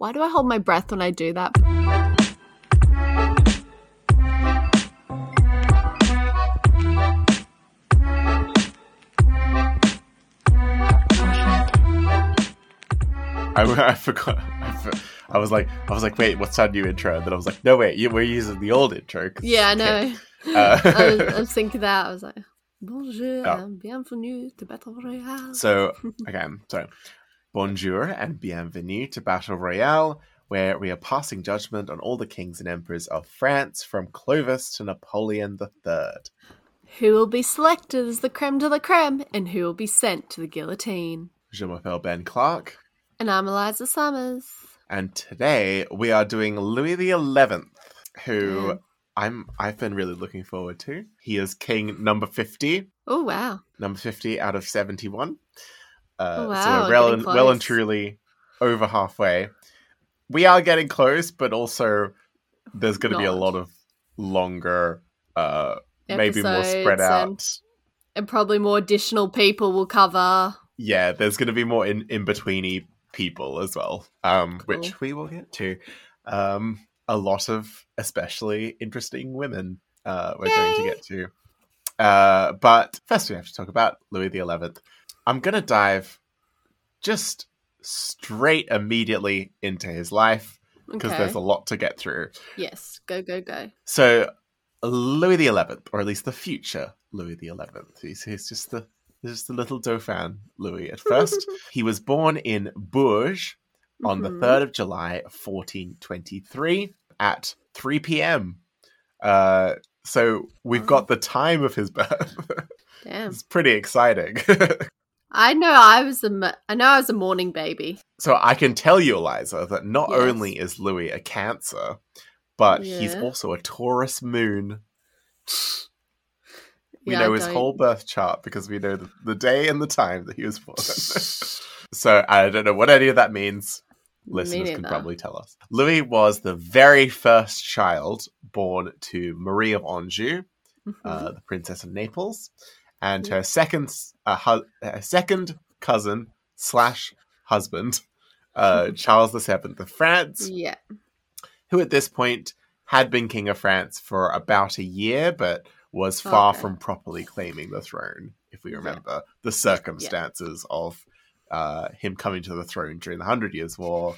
Why do I hold my breath when I do that? I, I forgot. I, for- I was like, I was like, wait, what's our new intro? And then I was like, no, wait, you, we're using the old intro. Yeah, I know. Uh, I, was, I was thinking that. I was like, Bonjour, Oh. and bienvenue to Battle Royale. So again, so bonjour and bienvenue to Battle Royale, where we are passing judgment on all the kings and emperors of France, from Clovis to Napoleon III. who will be selected as the creme de la creme, and who will be sent to the guillotine? Je m'appelle Ben Clark, And I'm Eliza Summers. and today we are doing Louis XI, who Damn. I'm I've been really looking forward to. He is king number fifty. Oh wow! number 50 out of 71. Uh, Oh, so we're well and, well and truly over halfway. We are getting close, but also there's going to be a lot of longer, uh, maybe more spread out. and, and probably more additional people will cover. Yeah, there's going to be more in, in betweeny people as well, um, which we will get to. Um, a lot of especially interesting women uh, we're going to get to. Uh, but first, we have to talk about Louis the Eleventh. I'm going to dive just straight immediately into his life because Okay. there's a lot to get through. Yes, go go go. So, Louis the Eleventh, or at least the future Louis the Eleventh, he's, he's just the he's just the little Dauphin Louis at first. he was born in Bourges on the Mhm. 3rd of July, 1423, at 3 p.m. Uh, so we've Wow. got the time of his birth. Damn. it's pretty exciting. I know I was a I know I was a morning baby. so I can tell you, Eliza, that not Yes. only is Louis a Cancer, but he's also a Taurus moon. We Yeah, know his whole birth chart because we know the, the day and the time that he was born. so I don't know what any of that means. Listeners can probably tell us. Louis was the very first child born to Marie of Anjou, Mhm. uh, the Princess of Naples, and Yeah. her second, uh, hu- her second cousin slash husband, uh, Charles the Seventh of France, yeah. who at this point had been king of France for about a year, but was far Okay. from properly claiming the throne. If we Yeah. remember the circumstances of uh, him coming to the throne during the Hundred Years' War,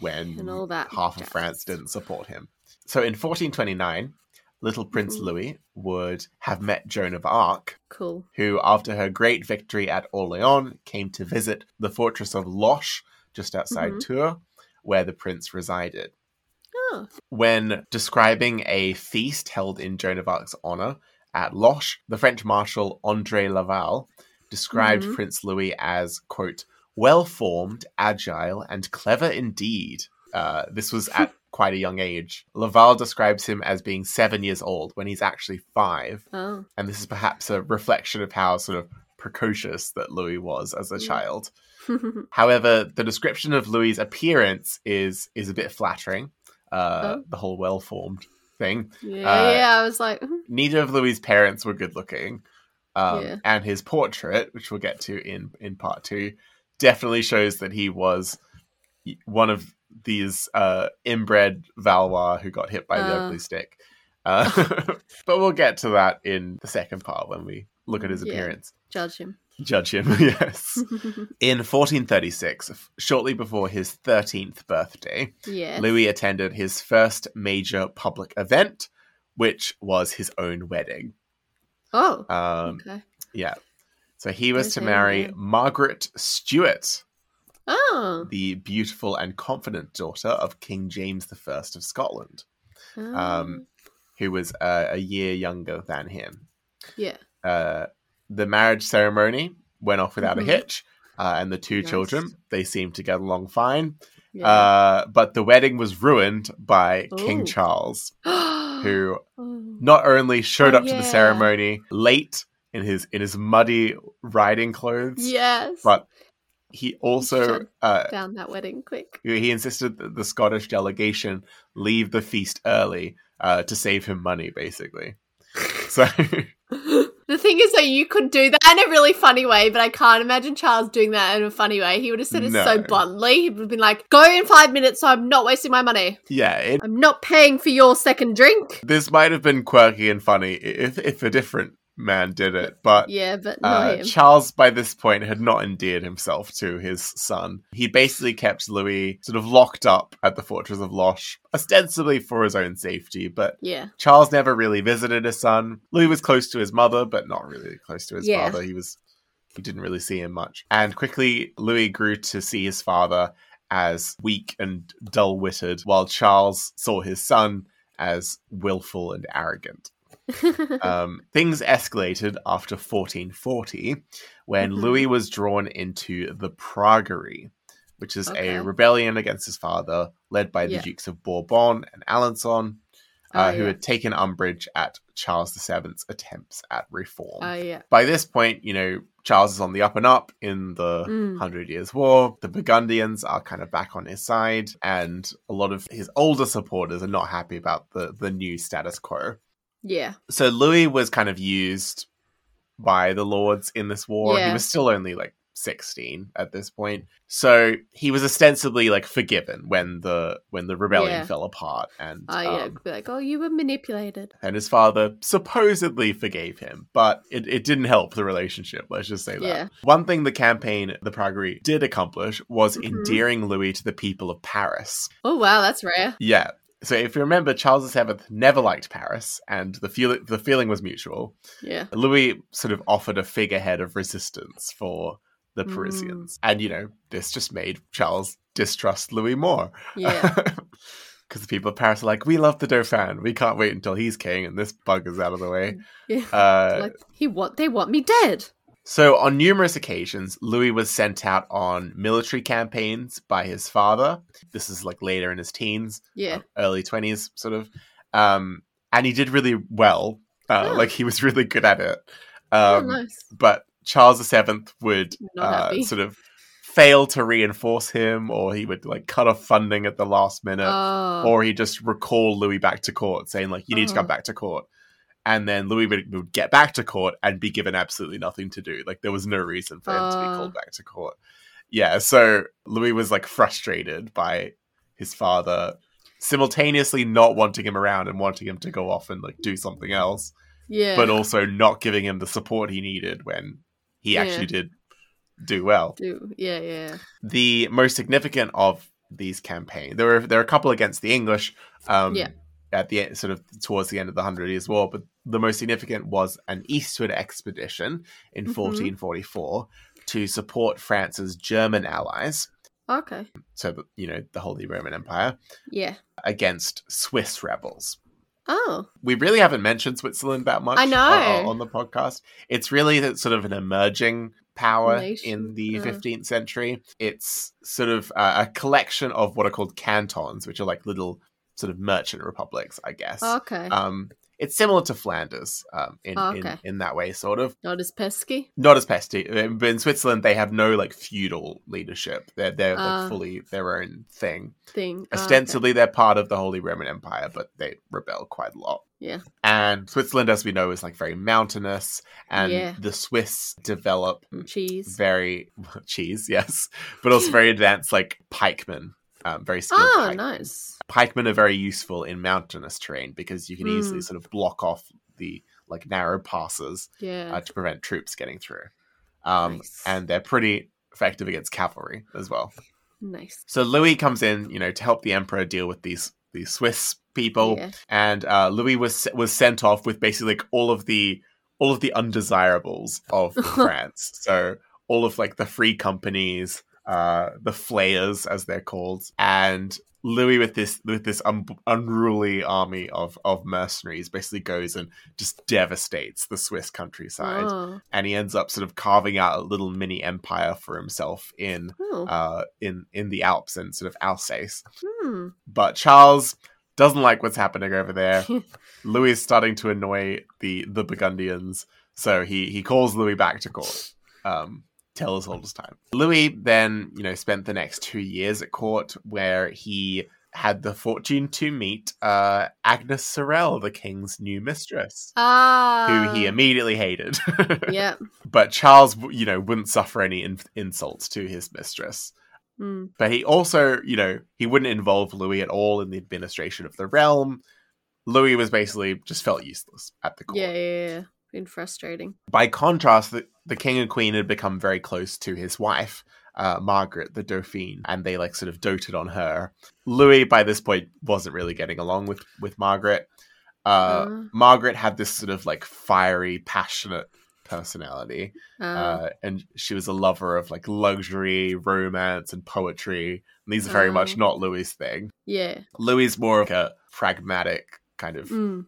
when all that half of. France didn't support him. So in 1429, little Prince Mhm. Louis would have met Joan of Arc, Cool. who, after her great victory at Orleans, came to visit the fortress of Loches, just outside Mhm. Tours, where the prince resided. Oh. When describing a feast held in Joan of Arc's honor at Loches, the French marshal André Laval described Mhm. Prince Louis as, quote, well formed, agile, and clever indeed. Uh, this was at quite a young age. Laval describes him as being seven years old when he's actually five, Oh. and this is perhaps a reflection of how sort of precocious that Louis was as a Yeah. child. However, the description of Louis's appearance is is a bit flattering. Uh, Oh. The whole well formed thing. yeah, Uh, yeah. I was like, Neither of Louis's parents were good looking, um, Yeah. and his portrait, which we'll get to in in part two, definitely shows that he was one of these uh, inbred Valois who got hit by the Uh. ugly stick. Uh, but we'll get to that in the second part when we look at his Yeah. appearance. judge him. Judge him, yes. In 1436, shortly before his 13th birthday, yeah. Louis attended his first major public event, which was his own wedding. Oh. Um, okay. Yeah. So he was to marry. Margaret Stuart, Oh. the beautiful and confident daughter of King James I of Scotland, um, who was uh, a year younger than him. yeah. Uh, the marriage ceremony went off without Mhm. a hitch, uh, and the two Nice. children they seemed to get along fine. Yeah. Uh, but the wedding was ruined by King Charles, who Oh. not only showed Oh, up to the ceremony late in his in his muddy riding clothes, Yes. but he also uh, down that wedding quick. he insisted that the Scottish delegation leave the feast early uh, to save him money, basically. So The thing is that you could do that in a really funny way, but I can't imagine Charles doing that in a funny way. He would have said it so No. bluntly. He would have been like, go in five minutes so I'm not wasting my money. yeah, it, I'm not paying for your second drink. this might have been quirky and funny if if a different man did it, but Yeah, but Uh. Charles, by this point, had not endeared himself to his son. He basically kept Louis sort of locked up at the fortress of Loches, ostensibly for his own safety, but yeah. Charles never really visited his son. Louis was close to his mother, but not really close to his Yeah. father. He was he didn't really see him much. And quickly Louis grew to see his father as weak and dull-witted, while Charles saw his son as willful and arrogant um, things escalated after 1440 when Mhm. Louis was drawn into the Praguerie, which is Okay. a rebellion against his father led by the Yeah. Dukes of Bourbon and Alençon, Oh, uh, who yeah. had taken umbrage at Charles VII's attempts at reform. Oh, yeah. By this point, you know, Charles is on the up and up in the Mm. Hundred Years' War. The Burgundians are kind of back on his side, and a lot of his older supporters are not happy about the, the new status quo Yeah. so Louis was kind of used by the lords in this war. He was still only like 16 at this point. So he was ostensibly like forgiven when the when the rebellion Yeah. fell apart and Oh, yeah. um, Be like, oh, you were manipulated. and his father supposedly forgave him, but it, it didn't help the relationship, let's just say that. Yeah. One thing the campaign, the Praguerie, did accomplish was Mhm. endearing Louis to the people of Paris. Oh, wow. That's rare. Yeah. So if you remember, Charles VII never liked Paris, and the feel the feeling was mutual. Yeah. Louis sort of offered a figurehead of resistance for the Mm. Parisians. And, you know, this just made Charles distrust Louis more. Yeah. Because the people of Paris are like, we love the Dauphin. We can't wait until he's king and this bug is out of the way. yeah. Uh, like, he want, they want me dead. So, on numerous occasions, Louis was sent out on military campaigns by his father. This is like later in his teens. Yeah. early 20s sort of um and he did really well uh, Oh. like he was really good at it oh, um nice. but charles VII would uh, sort of fail to reinforce him or he would like cut off funding at the last minute Oh. or he'd just recall louis back to court saying like you need to come Oh. back to court and then louis would, would get back to court and be given absolutely nothing to do like there was no reason for him to be called back to court yeah so louis was like frustrated by his father simultaneously not wanting him around and wanting him to go off and like do something else yeah. but also not giving him the support he needed when he Yeah. actually did do well Do, yeah, yeah. the most significant of these campaigns there were there are a couple against the english um Yeah. At the end, sort of towards the end of the Hundred Years' War, but the most significant was an eastward expedition in Mhm. 1444 to support France's German allies, Okay. so you know the Holy Roman Empire, Yeah. against Swiss rebels. Oh. We really haven't mentioned Switzerland that much. I know. uh, on the podcast. It's really sort of an emerging power Nation, in the uh. 15th century. It's sort of uh, a collection of what are called cantons, which are like little sort of merchant republics, I guess. Okay. Um, it's similar to Flanders um, in, Oh, in okay. in that way, sort of. Not as pesky. Not as pesty, uh, but in Switzerland they have no like feudal leadership. They're they're Ah. like fully their own thing. Thing. Oh, okay. Ostensibly, they're part of the Holy Roman Empire, but they rebel quite a lot. Yeah. And Switzerland, as we know, is like very mountainous, and Yeah. the Swiss develop Cheese. very cheese, yes, but also very advanced like pikemen, um, very skilled. Oh, pike- nice. Pikemen are very useful in mountainous terrain because you can easily Mm. sort of block off the like narrow passes Yeah. uh, to prevent troops getting through. Um, Nice. And they're pretty effective against cavalry as well. nice. So Louis comes in, you know, to help the emperor deal with these these Swiss people, Yeah. and uh, Louis was was sent off with basically like all of the all of the undesirables of France. So all of like the free companies, uh, the flayers as they're called, and Louis with this with this un- unruly army of of mercenaries basically goes and just devastates the Swiss countryside, Oh. and he ends up sort of carving out a little mini empire for himself in Oh. uh, in in the Alps and sort of Alsace. Hmm. But Charles doesn't like what's happening over there. Louis is starting to annoy the the Burgundians, so he he calls Louis back to court. Um, tells all his time. Louis then, you know, spent the next two years at court where he had the fortune to meet uh, Agnes Sorel, the king's new mistress, Ah. who he immediately hated. Yeah. but Charles, you know, wouldn't suffer any in- insults to his mistress. Mm. But he also, you know, he wouldn't involve Louis at all in the administration of the realm. Louis was basically just felt useless at the court. Yeah, yeah, yeah. Been frustrating. By contrast, the, the king and queen had become very close to his wife, uh, Margaret, the Dauphine, and they like sort of doted on her. Louis, by this point, wasn't really getting along with with Margaret. Uh, Uh. Margaret had this sort of like fiery, passionate personality, Uh, uh, and she was a lover of like luxury, romance, and poetry. And these are very much Oh. not Louis' thing. yeah. Louis is more of like a pragmatic kind of Mm.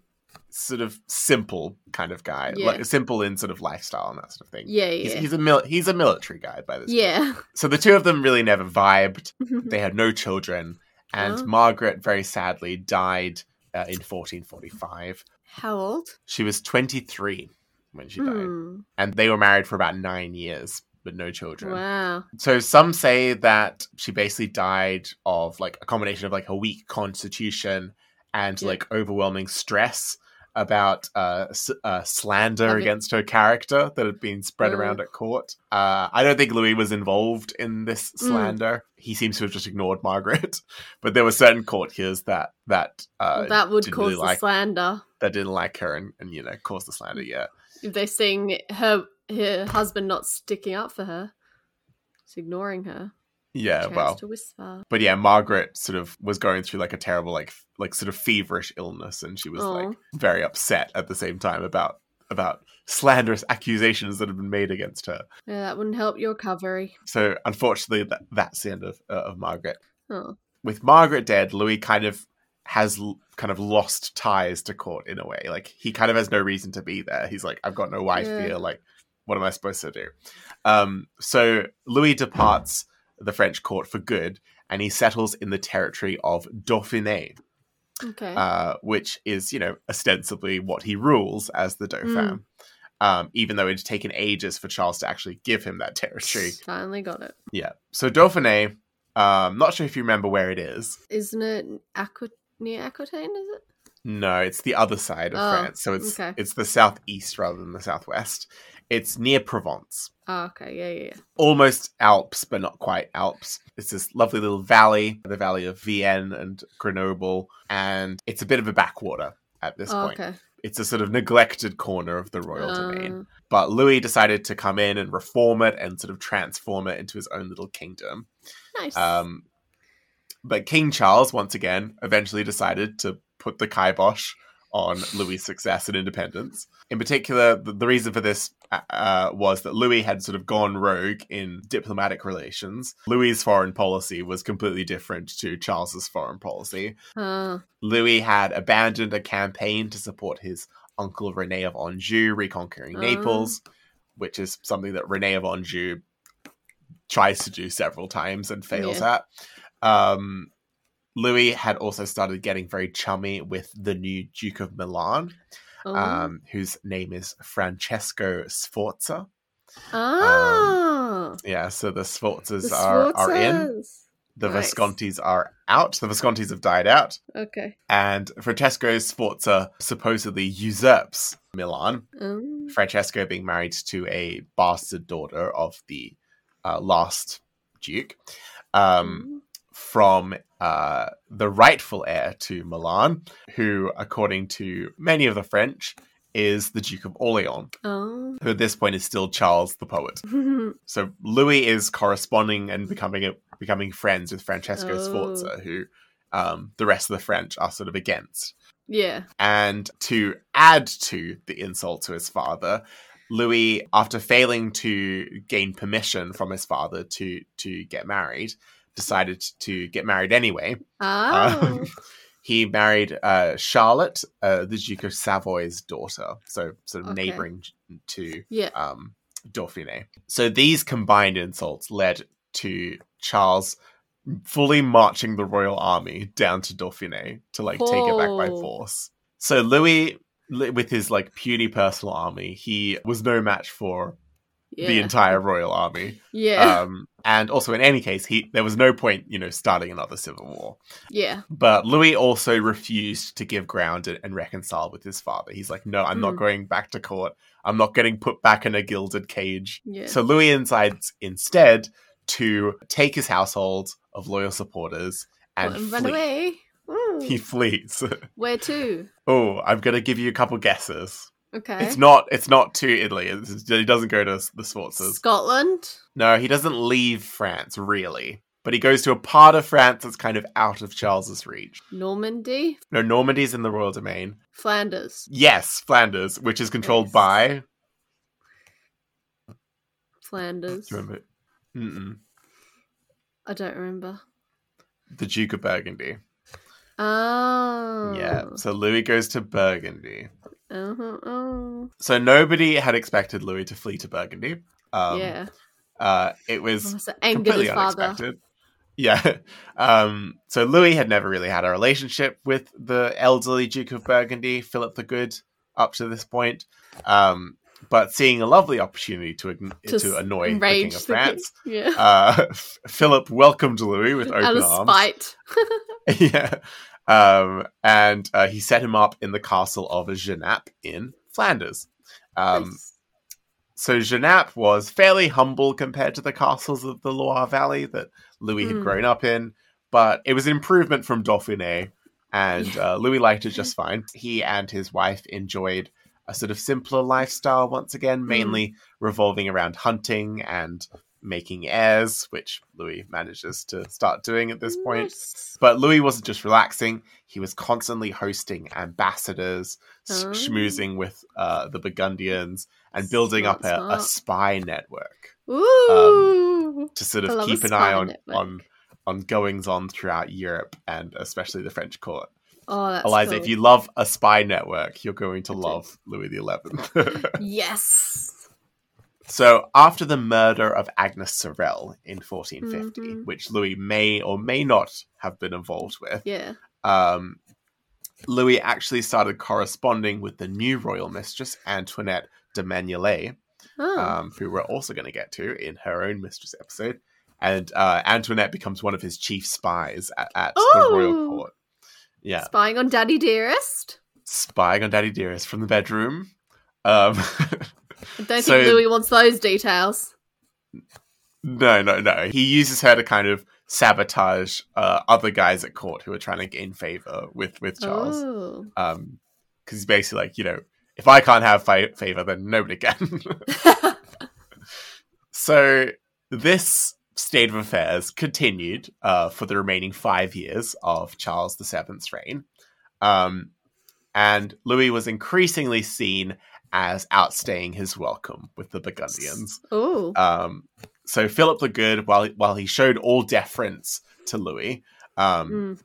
Sort of simple kind of guy, Yeah. like simple in sort of lifestyle and that sort of thing. Yeah, He's, yeah. he's a mil- he's a military guy by this. point. yeah. So the two of them really never vibed. They had no children, and Oh. Margaret very sadly died uh, in 1445. How old? She was 23 when she died, Hmm. and they were married for about nine years, but no children. Wow. So some say that she basically died of like a combination of like a weak constitution and Yeah. like overwhelming stress about uh, s- uh, slander against her character that had been spread Uh. around at court. Uh, I don't think Louis was involved in this Mm. slander. He seems to have just ignored Margaret, but there were certain courtiers that that uh, Well, that would cause really the like slander that didn't like her and, and you know caused the slander. Yeah, if they're seeing her her husband not sticking up for her. It's ignoring her. Yeah. Chance well, to whisper. but yeah, Margaret sort of was going through like a terrible, like f- like sort of feverish illness, and she was like very upset at the same time about about slanderous accusations that had been made against her. Yeah, that wouldn't help your recovery. So unfortunately, that that's the end of uh, of Margaret. Oh. With Margaret dead, Louis kind of has l- kind of lost ties to court in a way. Like he kind of has no reason to be there. He's like, I've got no wife Yeah. here. Like, what am I supposed to do? Um, so Louis departs the French court for good, and he settles in the territory of Dauphiné, Okay. uh, which is, you know, ostensibly what he rules as the Dauphin. Um, even though it had taken ages for Charles to actually give him that territory. Finally got it. Yeah. So Dauphiné, um, not sure if you remember where it is. Isn't it Aqu- near Aquitaine, is it? No, it's the other side of Oh, France. So it's okay. it's the southeast rather than the southwest. It's near Provence. Oh, okay, yeah, yeah, yeah. Almost Alps, but not quite Alps. It's this lovely little valley, the valley of Vienne and Grenoble, and it's a bit of a backwater at this Oh, point. okay. It's a sort of neglected corner of the royal domain. Uh, But Louis decided to come in and reform it and sort of transform it into his own little kingdom. nice. Um, but King Charles, once again, eventually decided to put the kibosh on Louis' success and independence. In particular, the, the reason for this uh, uh, was that Louis had sort of gone rogue in diplomatic relations. Louis' foreign policy was completely different to Charles's foreign policy. uh, Louis had abandoned a campaign to support his uncle Rene of Anjou reconquering Oh. Naples, which is something that Rene of Anjou tries to do several times and fails at. Um, Louis had also started getting very chummy with the new Duke of Milan, oh. um, whose name is Francesco Sforza. ah, Yeah, so the Sforzas the are, are in. The Nice. Viscontis are out. The Viscontis have died out. Okay. and Francesco Sforza supposedly usurps Milan. Um, Francesco being married to a bastard daughter of the uh, last duke, um, from uh, the rightful heir to Milan, who, according to many of the French, is the Duke of Orleans, Oh. who at this point is still Charles the poet. So Louis is corresponding and becoming a, becoming friends with Francesco Oh. Sforza, who um, the rest of the French are sort of against. yeah. And to add to the insult to his father, Louis, after failing to gain permission from his father to to get married, decided to get married anyway. Oh. Um, he married uh, Charlotte, uh, the Duke of Savoy's daughter, so sort of Okay. neighboring to yeah. um, Dauphiné. So these combined insults led to Charles fully marching the royal army down to Dauphiné to like take it back by Oh. force. So Louis, with his like puny personal army, he was no match for Yeah. the entire royal army. yeah. Um, and also, in any case, he there was no point, you know, starting another civil war. yeah. But Louis also refused to give ground and, and reconcile with his father. He's like, no, I'm not Mm. going back to court. I'm not getting put back in a gilded cage. Yeah. So Louis decides instead to take his household of loyal supporters and and run away. Ooh. He flees. Where to? oh, I'm gonna give you a couple guesses. Okay. It's not. It's not to Italy. It's, he doesn't go to the Sforzas. Scotland. No, he doesn't leave France really, but he goes to a part of France that's kind of out of Charles's reach. Normandy. No, Normandy's in the royal domain. Flanders. Yes, Flanders, which is controlled Yes. by. Flanders. Do you remember? Mm-mm. I don't remember. The Duke of Burgundy. Oh. Yeah. So Louis goes to Burgundy. Uh-huh. Oh. So nobody had expected Louis to flee to Burgundy. Um, yeah. Uh, it was so completely unexpected. Yeah. Um, so Louis had never really had a relationship with the elderly Duke of Burgundy, Philip the Good, up to this point. Um, but seeing a lovely opportunity to to, s- annoy the King of the king. France, Yeah. uh, Philip welcomed Louis with open arms. yeah. Um, and uh, he set him up in the castle of Genappe in Flanders. Um, Nice. so Genappe was fairly humble compared to the castles of the Loire Valley that Louis had Mm. grown up in, but it was an improvement from Dauphiné, and uh, Louis liked it just fine. He and his wife enjoyed a sort of simpler lifestyle once again, mainly revolving around hunting and making heirs, which Louis manages to start doing at this point. But Louis wasn't just relaxing; he was constantly hosting ambassadors, Oh. schmoozing with uh, the Burgundians, and building Smart, up a, a spy network Ooh. to sort of keep an eye on network. on on goings on throughout Europe and especially the French court. oh, that's Eliza, cool. if you love a spy network, you're going to I do. love Louis XI. Yes. So, after the murder of Agnes Sorel in 1450, Mhm. which Louis may or may not have been involved with, Yeah. um, Louis actually started corresponding with the new royal mistress, Antoinette de Maignelais, Oh. um, who we're also going to get to in her own mistress episode. And uh, Antoinette becomes one of his chief spies at, at the royal Oh! court. Yeah, Spying on Daddy Dearest. spying on Daddy Dearest from the bedroom. Um, I don't So- think Louis wants those details. no, no, no. He uses her to kind of sabotage uh, other guys at court who are trying to gain favor with with Charles. Oh. Um, because he's basically like, you know, if I can't have fi- favor, then nobody can. So this state of affairs continued uh, for the remaining five years of Charles VII's reign, um, and Louis was increasingly seen as outstaying his welcome with the Burgundians. oh. Um, so Philip the Good, while while he showed all deference to Louis, um, Mm.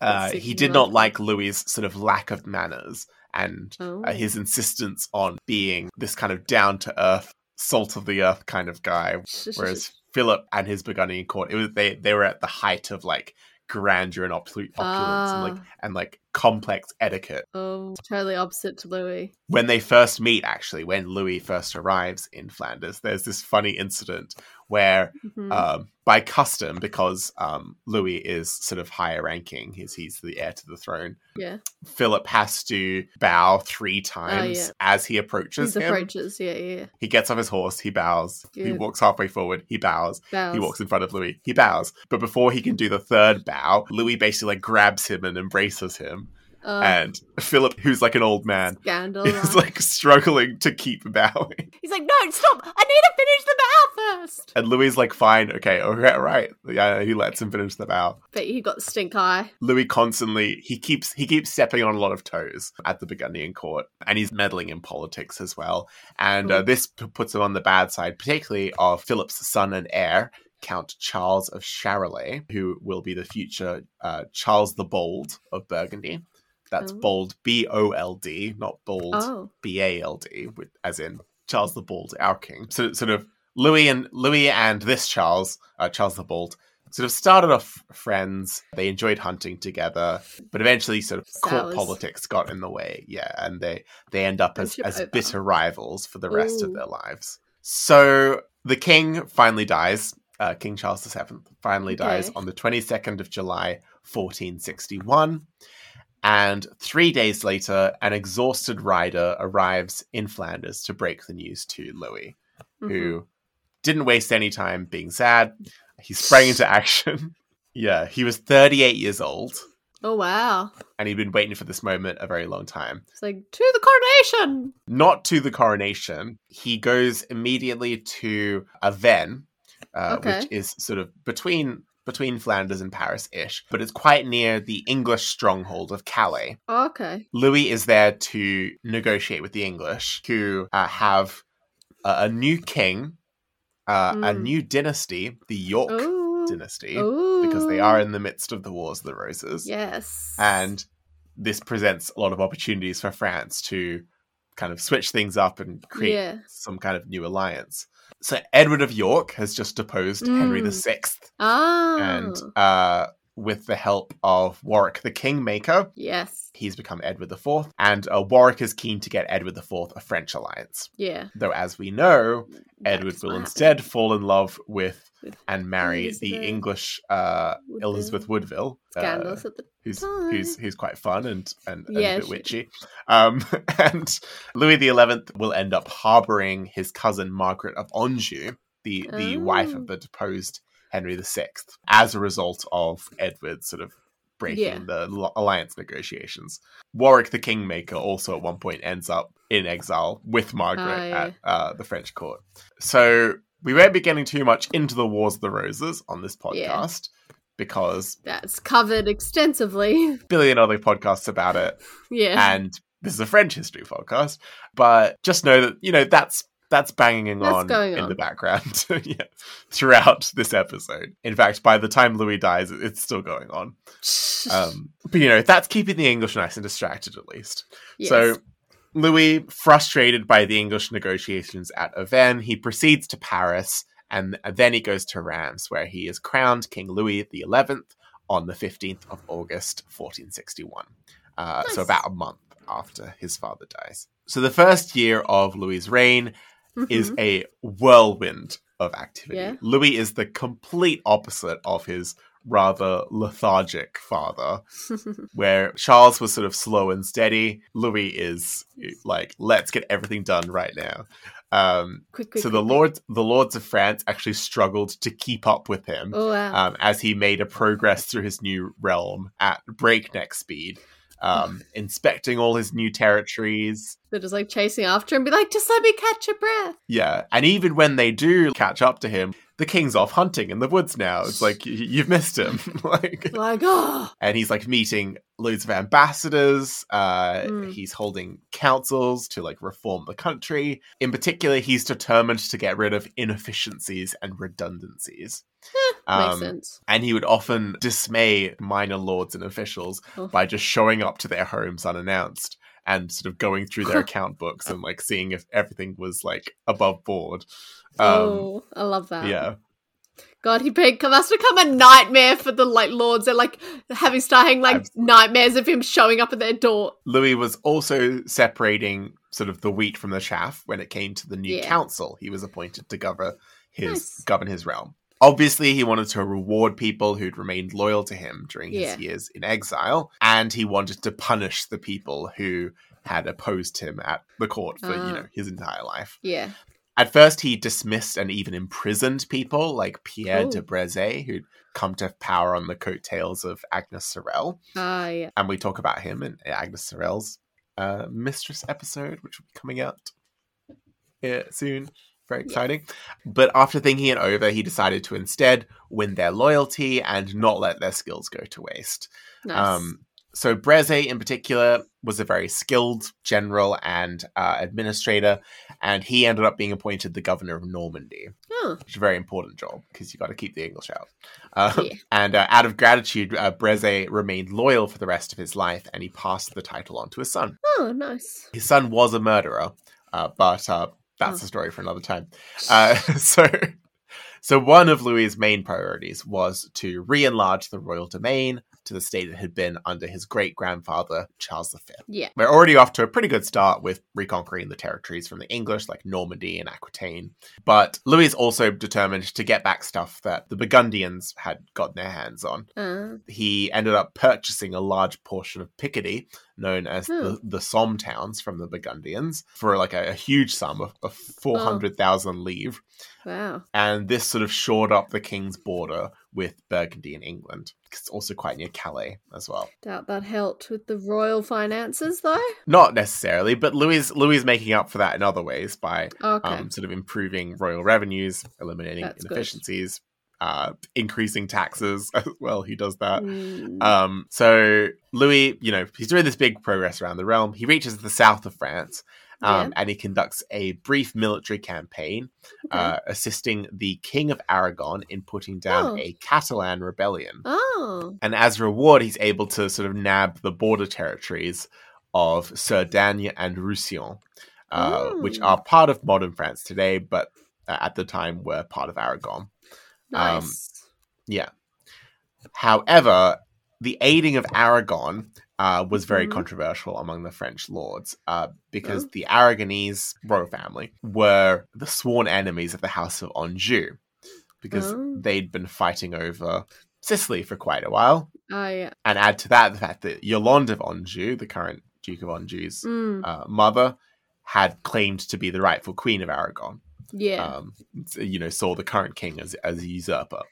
uh, he did not like Louis's sort of lack of manners and Oh. uh, his insistence on being this kind of down to earth, salt of the earth kind of guy. Whereas Philip and his Burgundian court, it was they they were at the height of like grandeur and opul- opulence and like Ah. and like complex etiquette. oh, totally opposite to Louis. When they first meet, actually, when Louis first arrives in Flanders, there's this funny incident where Mhm. um, by custom, because um, Louis is sort of higher ranking, he's, he's the heir to the throne, yeah. Philip has to bow three times yeah. as he approaches His him. approaches. Yeah, yeah. He gets off his horse, he bows. He walks halfway forward, he bows. Bows. He walks in front of Louis, he bows. But before he can do the third bow, Louis basically like grabs him and embraces him. Oh, and Philip, who's like an old man, scandal. is like struggling to keep bowing. He's like, no, stop! I need to finish the bow first. And Louis is like, fine, okay, okay, right. Yeah, he lets him finish the bow. But he got stink eye. Louis constantly he keeps he keeps stepping on a lot of toes at the Burgundian court, and he's meddling in politics as well. And uh, this p- puts him on the bad side, particularly of Philip's son and heir, Count Charles of Charolais, who will be the future uh, Charles the Bold of Burgundy. That's Oh. bold, B O L D, not bold, Oh, B A L D, as in Charles the Bald, our king. So sort of Louis and Louis and this Charles, uh, Charles the Bald, sort of started off friends. They enjoyed hunting together, but eventually, sort of court politics got in the way. Yeah, and they they end up as as bitter rivals for the rest of their lives. So the king finally dies. Uh, king Charles VII finally dies on the 22nd of July, 1461. And three days later, an exhausted rider arrives in Flanders to break the news to Louis, Mhm. who didn't waste any time being sad. He sprang into action. yeah, he was 38 years old, Oh wow! and he'd been waiting for this moment a very long time. It's like to the coronation. not to the coronation. He goes immediately to Avesnes, uh, Okay. which is sort of between between Flanders and Paris ish, but it's quite near the English stronghold of Calais. Okay. Louis is there to negotiate with the English, who uh, have a, a new king, uh, a Mm. new dynasty, the York Ooh. dynasty, Ooh. because they are in the midst of the Wars of the Roses Yes. and this presents a lot of opportunities for France to kind of switch things up and create Yeah. some kind of new alliance. So Edward of York has just deposed Henry Mm. VI, Ah. and uh, with the help of Warwick the Kingmaker, yes. he's become Edward IV. And uh, Warwick is keen to get Edward IV a French alliance. Yeah. Though, as we know, Edward will instead fall in love with With and marry the English uh, Woodville. Elizabeth Woodville. uh, at the who's time. who's who's quite fun and and, and Yeah, a bit witchy. Um, and Louis XI will end up harboring his cousin Margaret of Anjou, the the wife Oh. of the deposed Henry VI, as a result of Edward sort of breaking Yeah. the alliance negotiations. Warwick the Kingmaker also at one point ends up in exile with Margaret yeah. at uh, the French court. So we won't be getting too much into the Wars of the Roses on this Yeah. podcast. Because That's covered extensively. billion other podcasts about it, yeah. and this is a French history podcast. But just know that you know that's that's banging That's on going in the background yeah, throughout this episode. In fact, by the time Louis dies, it's still going on. Um, but you know that's keeping the English nice and distracted at least. Yes. So Louis, frustrated by the English negotiations at Avesnes, he proceeds to Paris, and then he goes to Reims, where he is crowned King Louis XI on the 15th of August, 1461. Uh, So about a month after his father dies. So the first year of Louis's reign is Mhm. a whirlwind of activity. Yeah. Louis is the complete opposite of his rather lethargic father where Charles was sort of slow and steady. Louis is like, let's get everything done right now. Um, quick, quick. so the quick, lords, the lords of France, actually struggled to keep up with him. Oh wow. um, as he made a progress through his new realm at breakneck speed, um, inspecting all his new territories. They're just like chasing after him, be like, just let me catch a breath. Yeah, and even when they do catch up to him, the king's off hunting in the woods now. It's like y- you've missed him, like. Like, oh, and he's like meeting loads of ambassadors uh Mm. he's holding councils to like reform the country in particular he's determined to get rid of inefficiencies and redundancies makes Um, sense. and he would often dismay minor lords and officials Oh. by just showing up to their homes unannounced and sort of going through their account books and like seeing if everything was like above board um oh, I love that. yeah God, he be- must become a nightmare for the like lords. They're like having starting like nightmares of him showing up at their door. Louis was also separating sort of the wheat from the chaff when it came to the new Yeah. council he was appointed to govern his Nice. govern his realm. Obviously, he wanted to reward people who'd remained loyal to him during Yeah. his years in exile, and he wanted to punish the people who had opposed him at the court for Ah. you know his entire life. Yeah. At first, he dismissed and even imprisoned people like Pierre Ooh. de Brezé, who'd come to power on the coattails of Agnes Sorel Ah, yeah. and we talk about him in Agnes Sorel's uh, Mistress episode, which will be coming out uh, soon. Very exciting. But after thinking it over, he decided to instead win their loyalty and not let their skills go to waste. Nice. Um, so Breze, in particular, was a very skilled general and uh, administrator, and he ended up being appointed the governor of Normandy oh, which is a very important job because you got to keep the English out. Uh, Yeah. And uh, out of gratitude, uh, Breze remained loyal for the rest of his life, and he passed the title on to his son. oh, nice. His son was a murderer, uh, but uh, that's Oh. a story for another time. Uh, so, so one of Louis's main priorities was to re-enlarge the royal domain to the state it had been under his great grandfather, Charles V. Yeah. We're already off to a pretty good start with reconquering the territories from the English, like Normandy and Aquitaine. But Louis is also determined to get back stuff that the Burgundians had gotten their hands on. Uh, He ended up purchasing a large portion of Picardy, known as Hmm. the, the Somme towns from the Burgundians, for like a, a huge sum of, of 400,000 livres. wow. And this sort of shored up the king's border with Burgundy and England. It's also quite near Calais as well. Doubt that helped with the royal finances, though. Not necessarily, but Louis Louis is making up for that in other ways by Okay. um, sort of improving royal revenues, eliminating That's good. Uh, increasing taxes as well. He does that. Mm, Um, so Louis, you know, he's doing this big progress around the realm. He reaches the south of France, um, and he conducts a brief military campaign, okay. uh, assisting the King of Aragon in putting down Oh. a Catalan rebellion. oh. And as a reward, he's able to sort of nab the border territories of Cerdagne and Roussillon, uh, which Oh. are part of modern France today, but uh, at the time were part of Aragon. Nice. Yeah. However, the aiding of Aragon uh, was very Mhm. controversial among the French lords uh, because Oh. the Aragonese royal family were the sworn enemies of the House of Anjou because Oh. they'd been fighting over Sicily for quite a while. oh, yeah. And add to that the fact that Yolande of Anjou, the current Duke of Anjou's Mm, uh, mother, had claimed to be the rightful Queen of Aragon. Yeah. Um, you know, saw the current king as, as a usurper.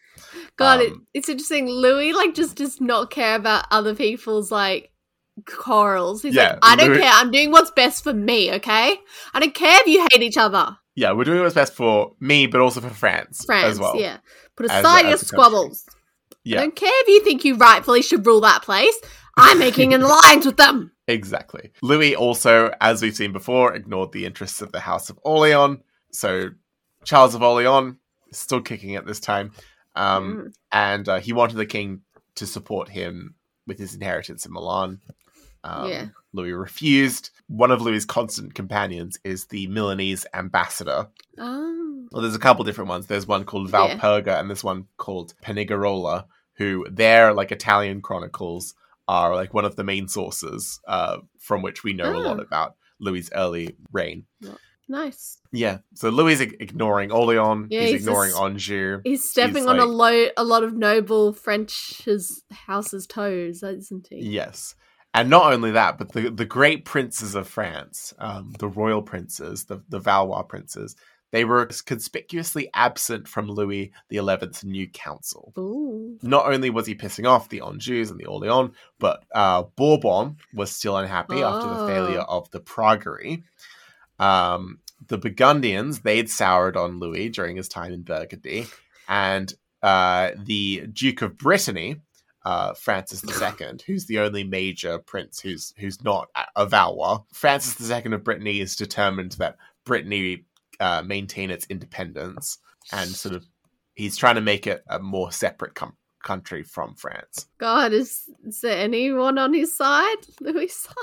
God, it, um, it's interesting. Louis like just does not care about other people's like quarrels. He's Yeah, like, I don't Louis- care. I'm doing what's best for me. Okay, I don't care if you hate each other. Yeah, we're doing what's best for me, but also for France, France, as well. yeah. Put As aside your as squabbles. Yeah. I don't care if you think you rightfully should rule that place. I'm making an alliance with them. Exactly. Louis also, as we've seen before, ignored the interests of the House of Orleans. So Charles of Orleans is still kicking at this time. Um, Mm. and uh, he wanted the king to support him with his inheritance in Milan. Um, Yeah. Louis refused. One of Louis's constant companions is the Milanese ambassador. Oh. Well, there's a couple different ones. There's one called Yeah. Valperga and there's one called Panigarola, who their like Italian chronicles are like one of the main sources uh, from which we know a lot Oh. about Louis's early reign. Nice. Yeah, so Louis is ignoring Orleans. Yeah, he's he's ignoring just- Anjou. He's stepping He's on a like- lo- a lot of noble French's house's toes, isn't he? Yes. And not only that, but the, the great princes of France, um, the royal princes, the, the Valois princes, they were conspicuously absent from Louis XI's new council. Ooh. Not only was he pissing off the Anjous and the Orleans, but uh, Bourbon was still unhappy after the Oh. failure of the Praguerie. Um, the Burgundians, they'd soured on Louis during his time in Burgundy. And uh, the Duke of Brittany, uh, Francis II, who's the only major prince who's who's not a- Valois. Francis II of Brittany is determined that Brittany uh, maintain its independence, and sort of he's trying to make it a more separate com- country from France. God, is, is there anyone on his side? Louis' side?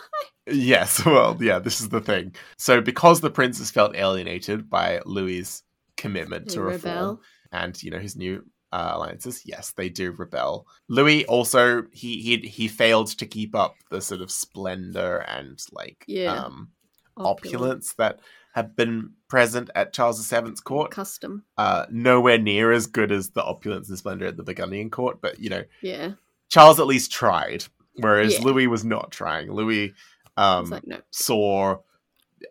Yes, well, yeah, this is the thing. So, because the princes felt alienated by Louis's commitment to They reform rebel. and you know his new uh, alliances, yes, they do rebel. Louis also he he he failed to keep up the sort of splendor and like Yeah. um, opulence that had been present at Charles VII's court. Custom. Uh, nowhere near as good as the opulence and splendor at the Burgundian court, but you know Yeah. Charles at least tried, whereas Yeah. Louis was not trying. Louis um, like, no. saw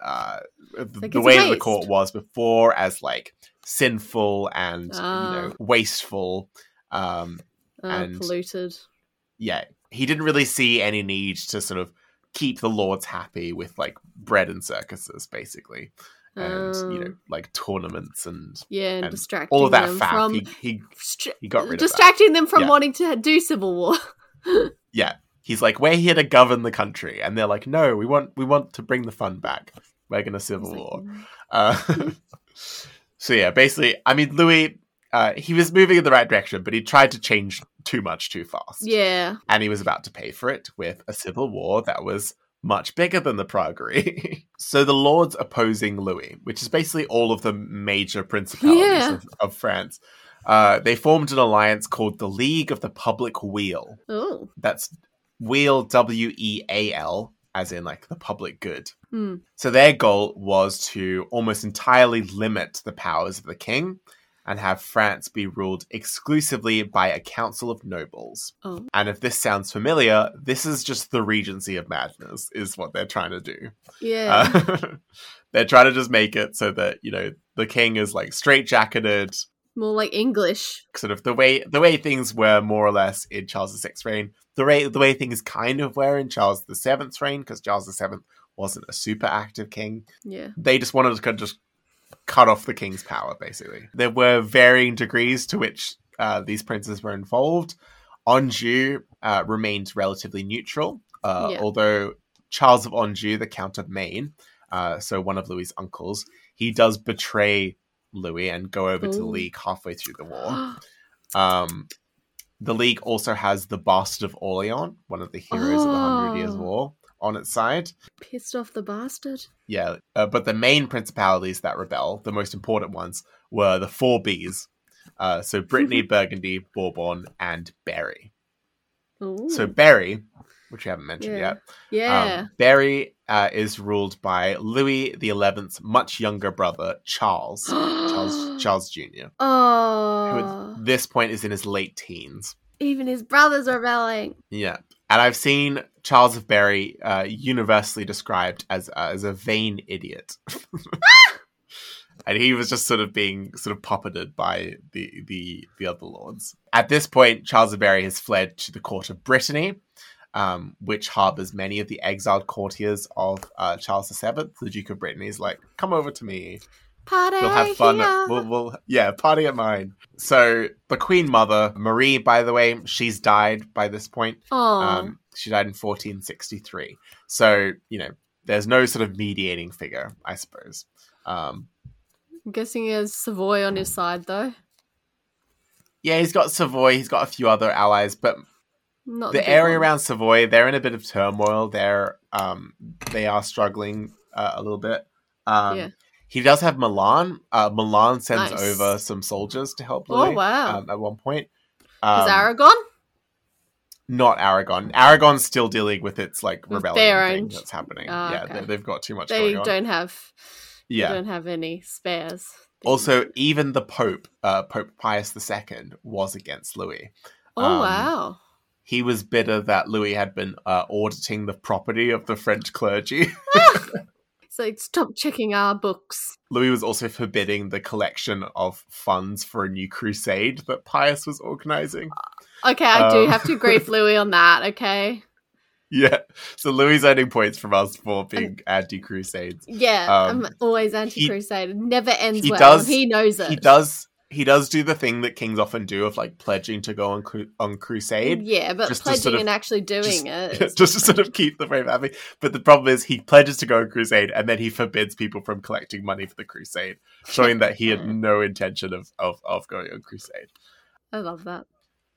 uh, like the way that the court was before as like sinful and you Ah. know wasteful. Um, Uh, and- polluted. yeah, he didn't really see any need to sort of keep the lords happy with like bread and circuses, basically, and you know Um, like tournaments and yeah, and, and distracting all of that them from He, he he got rid of distracting them from Yeah. wanting to do civil war. yeah, he's like, we're here to govern the country, and they're like, no, we want we want to bring the fun back. We're gonna civil like, war. mm. Uh, so yeah, basically, I mean, Louis, uh, he was moving in the right direction, but he tried to change too much too fast, yeah, and he was about to pay for it with a civil war that was much bigger than the Praguerie. so the lords opposing Louis, which is basically all of the major principalities Yeah. of, of France, Uh, they formed an alliance called the League of the Public Weal. Oh. That's Weal, W E A L, as in like the public good. Hmm. So their goal was to almost entirely limit the powers of the king and have France be ruled exclusively by a council of nobles. Oh. And if this sounds familiar, this is just the Regency of Madness, is what they're trying to do. Yeah. Uh, they're trying to just make it so that, you know, the king is like straitjacketed, More like English. sort of the way the way things were more or less in Charles VI's reign, the way the way things kind of were in Charles VII's reign, because Charles VII wasn't a super active king. Yeah. They just wanted to kind of just cut off the king's power, basically. There were varying degrees to which uh, these princes were involved. Anjou uh, remained relatively neutral, uh, Yeah. although Charles of Anjou, the Count of Maine, uh, so one of Louis's uncles, he does betray Louis and go over to the League halfway through the war. Um, the League also has the Bastard of Orleans, one of the heroes of the Hundred Years' Oh. War, on its side. Pissed off the bastard. Yeah, uh, but the main principalities that rebel, the most important ones, were the four Bs. Uh, so Brittany, Burgundy, Bourbon, and Berry. Ooh. So Berry, which we haven't mentioned Yeah. yet, yeah. um, Berry uh, is ruled by Louis XI's much younger brother, Charles. Charles, Charles Jr., who oh. at this point is in his late teens. Even his brothers are rebelling. Yeah, and I've seen Charles of Berry uh, universally described as uh, as a vain idiot, and he was just sort of being sort of puppeted by the the the other lords. At this point, Charles of Berry has fled to the court of Brittany, um, which harbors many of the exiled courtiers of uh, Charles VII. The Duke of Brittany is like, "Come over to me. Party We'll have fun. We'll, we'll yeah, party at mine." So the Queen Mother, Marie, by the way, she's died by this point. Um, she died in 1463. So, you know, there's no sort of mediating figure, I suppose. Um, I'm guessing he has Savoy on his side, though. yeah, he's got Savoy, he's got a few other allies, but Not the big area ones. around Savoy, they're in a bit of turmoil. They're um, they are struggling uh, a little bit. Um, Yeah. He does have Milan. Uh, Milan sends Nice. over some soldiers to help Oh, Louis wow. um, at one point. Is Um, Aragon? not Aragon. Aragon's still dealing with its like With rebellion own- that's happening. Ah, yeah, okay. they, they've got too much They don't have. yeah, They don't have any spares. Also, even the Pope, uh, Pope Pius II, was against Louis. Oh um, wow! He was bitter that Louis had been uh, auditing the property of the French clergy. So stop checking our books. Louis was also forbidding the collection of funds for a new crusade that Pius was organizing. Okay, I do Um, have to agree with Louis on that. Okay. Yeah, so Louis earning points from us for being anti crusades. Yeah, Um, I'm always anti-crusade. Never ends he well. does- he knows it. He does. He does do the thing that kings often do of like pledging to go on cru- on crusade. Yeah, but just pledging sort of- and actually doing just- it. just to sort of keep the brave happy. But the problem is he pledges to go on crusade and then he forbids people from collecting money for the crusade, showing that he had no intention of, of, of going on crusade. I love that.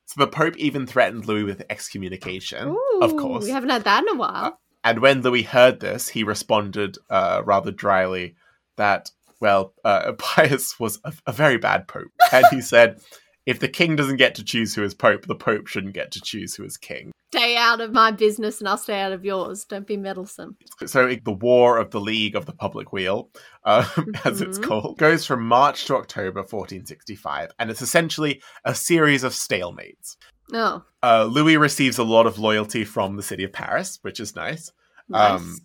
So the Pope even threatened Louis with excommunication, of course. we haven't had that in a while. And when Louis heard this, he responded uh, rather dryly that, well, uh, Pius was a, a very bad Pope. And he said, if the king doesn't get to choose who is Pope, the Pope shouldn't get to choose who is king. Stay out of my business, and I'll stay out of yours. Don't be meddlesome. So the War of the League of the Public Weal, um, as it's Mhm. called, goes from March to October 1465, and it's essentially a series of stalemates. Oh, Uh, Louis receives a lot of loyalty from the city of Paris, which is nice, nice. Um,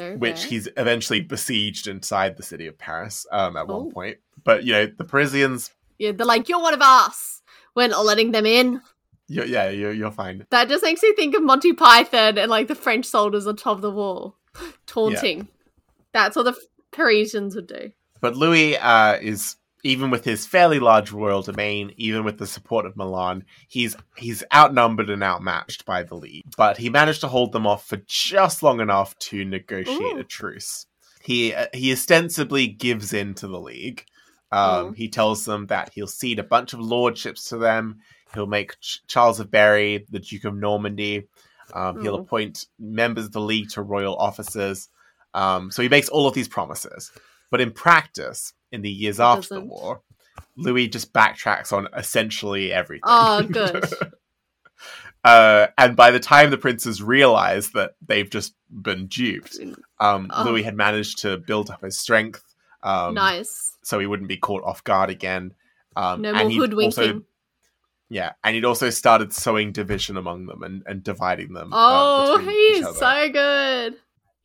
Very which he's eventually besieged inside the city of Paris um, at Oh. one point. But, you know, the Parisians, Yeah, they're like, you're one of us. We're not letting them in. you yeah, you're, you're fine. That just makes me think of Monty Python and like the French soldiers on top of the wall, taunting. That's what the Parisians would do. But Louis uh, is even with his fairly large royal domain, even with the support of Milan, he's he's outnumbered and outmatched by the League. But he managed to hold them off for just long enough to negotiate Ooh. a truce. He uh, he ostensibly gives in to the League. Um. He tells them that he'll cede a bunch of lordships to them. He'll make Ch- Charles of Berry the Duke of Normandy. Um, he'll appoint members of the League to royal offices. Um, so he makes all of these promises. But in practice, in the years He after the doesn't. war, Louis just backtracks on essentially everything. Oh, good. uh, and by the time the princes realize that they've just been duped, um, Oh. Louis had managed to build up his strength. Um, nice. So he wouldn't be caught off guard again. Um, No and more hoodwinking. also- yeah, and he'd also started sowing division among them and, and dividing them. uh, oh, each he's so good.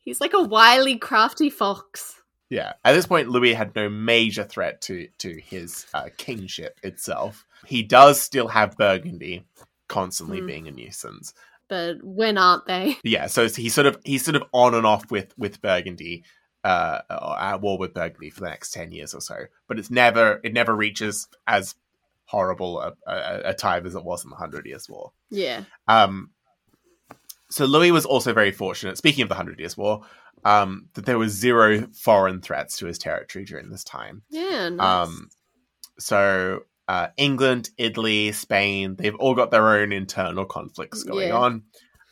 He's like a wily, crafty fox. Yeah. At this point, Louis had no major threat to to his uh, kingship itself. He does still have Burgundy constantly Hmm. being a nuisance. But when aren't they? Yeah. So he's sort of he's sort of on and off with with Burgundy, uh, or at war with Burgundy for the next ten years or so. But it's never it never reaches as horrible a, a, a time as it was in the Hundred Years' War. Yeah. Um, so Louis was also very fortunate. Speaking of the Hundred Years' War, um, that there was zero foreign threats to his territory during this time. Yeah. Nice. Um, so uh, England, Italy, Spain, they've all got their own internal conflicts going Yeah. on.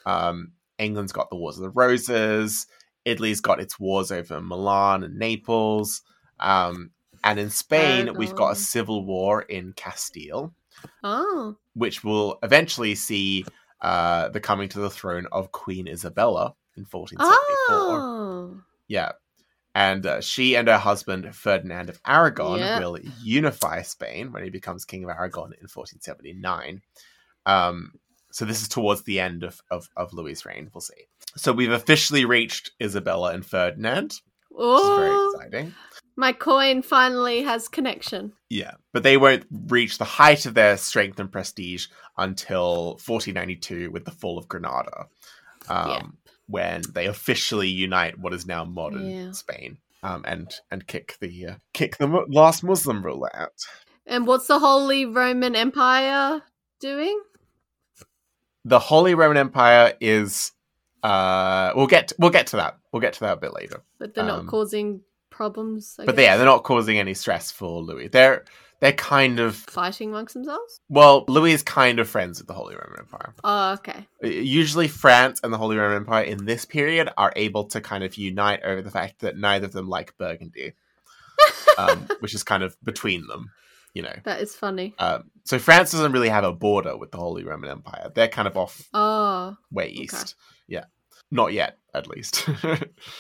Um, England's got the Wars of the Roses. Italy's got its wars over Milan and Naples. Um, and in Spain, we've got a civil war in Castile oh. which will eventually see uh, the coming to the throne of Queen Isabella in 1474. Oh. Yeah. And uh, she and her husband, Ferdinand of Aragon, Yeah. will unify Spain when he becomes King of Aragon in 1479. Um, so this is towards the end of, of, of Louis' reign, we'll see. So we've officially reached Isabella and Ferdinand, which is very Oh, exciting. my coin finally has connection. Yeah, but they won't reach the height of their strength and prestige until 1492 with the fall of Granada, um, Yeah. When they officially unite what is now modern Yeah. Spain, um, and and kick the uh, kick the last Muslim ruler out. And what's the Holy Roman Empire doing? The Holy Roman Empire is. Uh, we'll get we'll get to that. We'll get to that a bit later. But they're not Um, causing problems. I but guess? yeah, they're not causing any stress for Louis. They're they're kind of fighting amongst themselves. well, Louis is kind of friends with the Holy Roman Empire. Oh, okay. usually France and the Holy Roman Empire in this period are able to kind of unite over the fact that neither of them like Burgundy, um, which is kind of between them, you know. That is funny. Um, so France doesn't really have a border with the Holy Roman Empire. They're kind of off Oh. way east. Yeah. Not yet, at least.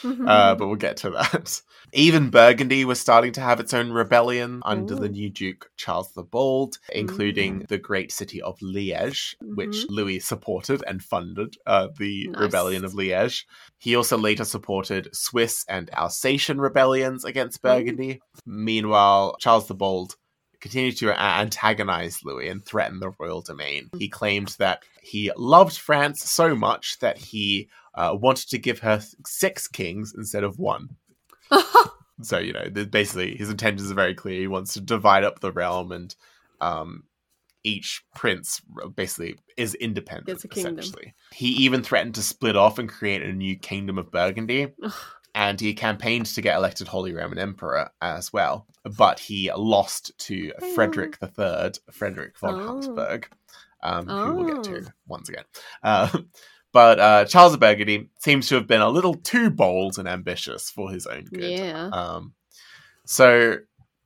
Mm-hmm. uh, but we'll get to that. Even Burgundy was starting to have its own rebellion under the new Duke Charles the Bold, including the great city of Liège, which Louis supported and funded uh, the Nice. rebellion of Liège. He also later supported Swiss and Alsatian rebellions against Burgundy. Meanwhile, Charles the Bold continued to antagonize Louis and threaten the royal domain. He claimed that he loved France so much that he uh, wanted to give her six kings instead of one. So you know, basically, his intentions are very clear. He wants to divide up the realm, and um, each prince basically is independent. A kingdom. Essentially, he even threatened to split off and create a new kingdom of Burgundy. And he campaigned to get elected Holy Roman Emperor as well. But he lost to Frederick III, Frederick von Oh. Habsburg, um, who we'll get Oh. to once again. Uh, but uh, Charles of Burgundy seems to have been a little too bold and ambitious for his own good. yeah. Um, so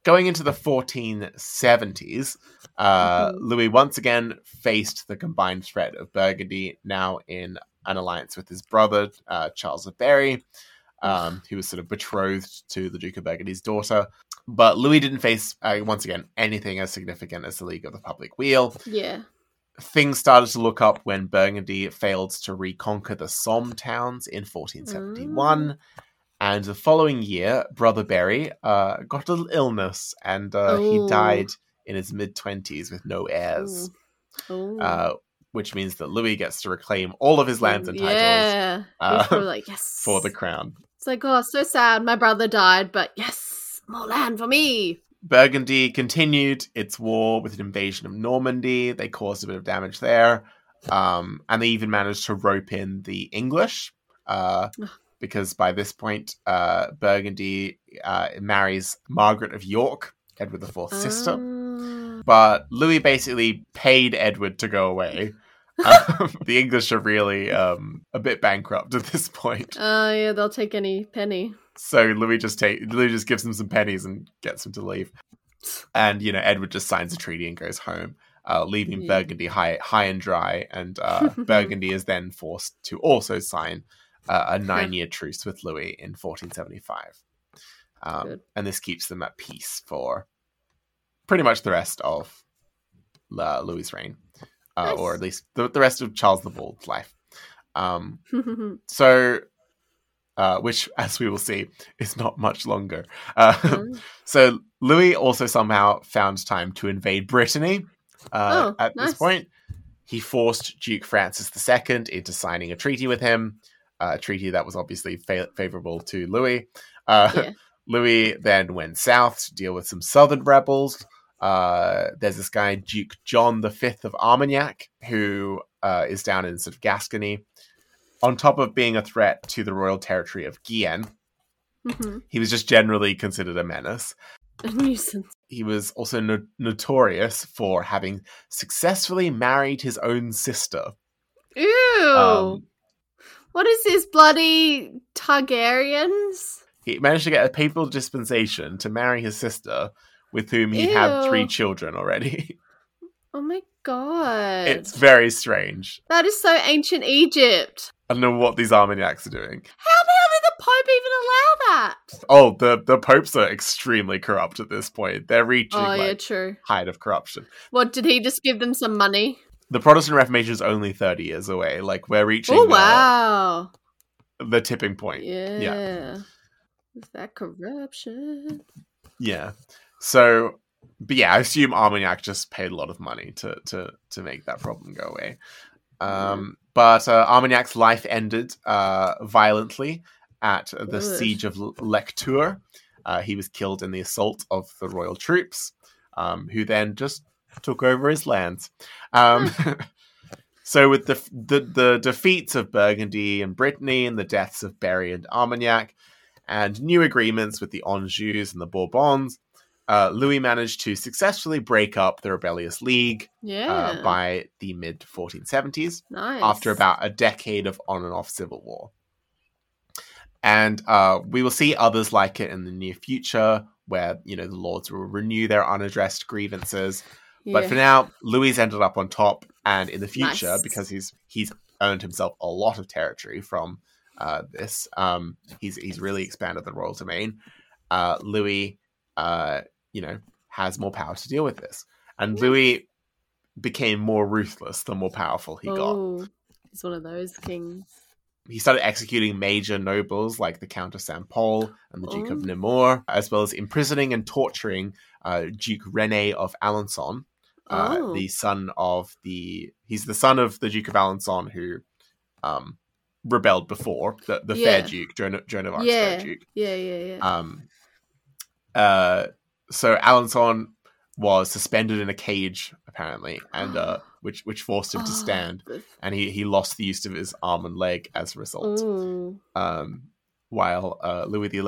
going into the 1470s, uh, Mhm. Louis once again faced the combined threat of Burgundy, now in an alliance with his brother, uh, Charles of Berry, um, who was sort of betrothed to the Duke of Burgundy's daughter. But Louis didn't face, uh, once again, anything as significant as the League of the Public Weal Yeah. things started to look up when Burgundy failed to reconquer the Somme towns in 1471. And the following year, Brother Berry uh, got a little illness and uh, he Oh. died in his mid 20s with no heirs, Oh. uh, which means that Louis gets to reclaim all of his lands and titles Yeah. uh, like, yes. for the crown. It's like, oh, so sad. My brother died, but yes, more land for me. Burgundy continued its war with an invasion of Normandy. They caused a bit of damage there. Um, and they even managed to rope in the English uh, because by this point, uh, Burgundy uh, marries Margaret of York, Edward IV's sister. Ah. But Louis basically paid Edward to go away. Um, the English are really um, a bit bankrupt at this point. Oh, yeah, they'll take any penny. So Louis just take Louis just gives him some pennies and gets him to leave. and you know Edward just signs a treaty and goes home, uh, leaving Yeah. Burgundy high high and dry. And uh, Burgundy is then forced to also sign uh, a nine year truce with Louis in 1475, um, and this keeps them at peace for pretty much the rest of uh, Louis's reign, uh, or at least the, the rest of Charles the Bold's life. Um, so, uh, which, as we will see, is not much longer. Uh, Mm. so, Louis also somehow found time to invade Brittany. Uh, Oh, at this point, he forced Duke Francis II into signing a treaty with him, uh, a treaty that was obviously fa- favorable to Louis. Uh, Yeah. Louis then went south to deal with some southern rebels. Uh, there's this guy, Duke John V of Armagnac, who uh, is down in sort of Gascony. On top of being a threat to the royal territory of Guyenne, Mhm. he was just generally considered a menace. A nuisance. He was also no- notorious for having successfully married his own sister. Ew. Um, what is this bloody Targaryens? He managed to get a papal dispensation to marry his sister, with whom he had three children already. Oh my god. it's very strange. that is so ancient Egypt. I don't know what these Armagnacs are doing. How the hell did the Pope even allow that? Oh, the the popes are extremely corrupt at this point. They're reaching Oh yeah, true. height of corruption. What did he just give them some money? The Protestant Reformation is only thirty years away. Like we're reaching Oh the- wow. the, tipping point. Yeah. Yeah. Is that corruption? Yeah. So, but yeah, I assume Armagnac just paid a lot of money to to to make that problem go away. Um, but uh, Armagnac's life ended uh, violently at the Good. siege of L- Lectoure. Uh, he was killed in the assault of the royal troops, um, who then just took over his lands. Um, so, with the, the the defeats of Burgundy and Brittany, and the deaths of Berry and Armagnac, and new agreements with the Anjous and the Bourbons, uh, Louis managed to successfully break up the rebellious league Yeah. uh, by the mid 1470s nice. after about a decade of on and off civil war. And uh, we will see others like it in the near future, where you know the lords will renew their unaddressed grievances. But Yeah. for now, Louis ended up on top, and in the future, Nice. because he's he's earned himself a lot of territory from uh, this, um, he's he's really expanded the royal domain. Uh, Louis, uh, you know, has more power to deal with this, and Yeah. Louis became more ruthless the more powerful he got. oh, he's one of those kings. He started executing major nobles like the Count of St. Paul and the Duke of Oh. Nemours, as well as imprisoning and torturing uh, Duke Rene of Alençon, uh, Oh. the son of the he's the son of the Duke of Alençon who um, rebelled before the, the fair Duke, Joan, Joan of Arc's Yeah. fair Duke. Yeah, yeah, yeah. Um, uh, so Alençon was suspended in a cage apparently, and uh, which which forced him to Oh, stand, and he he lost the use of his arm and leg as a result Ooh. um, while uh, Louis XI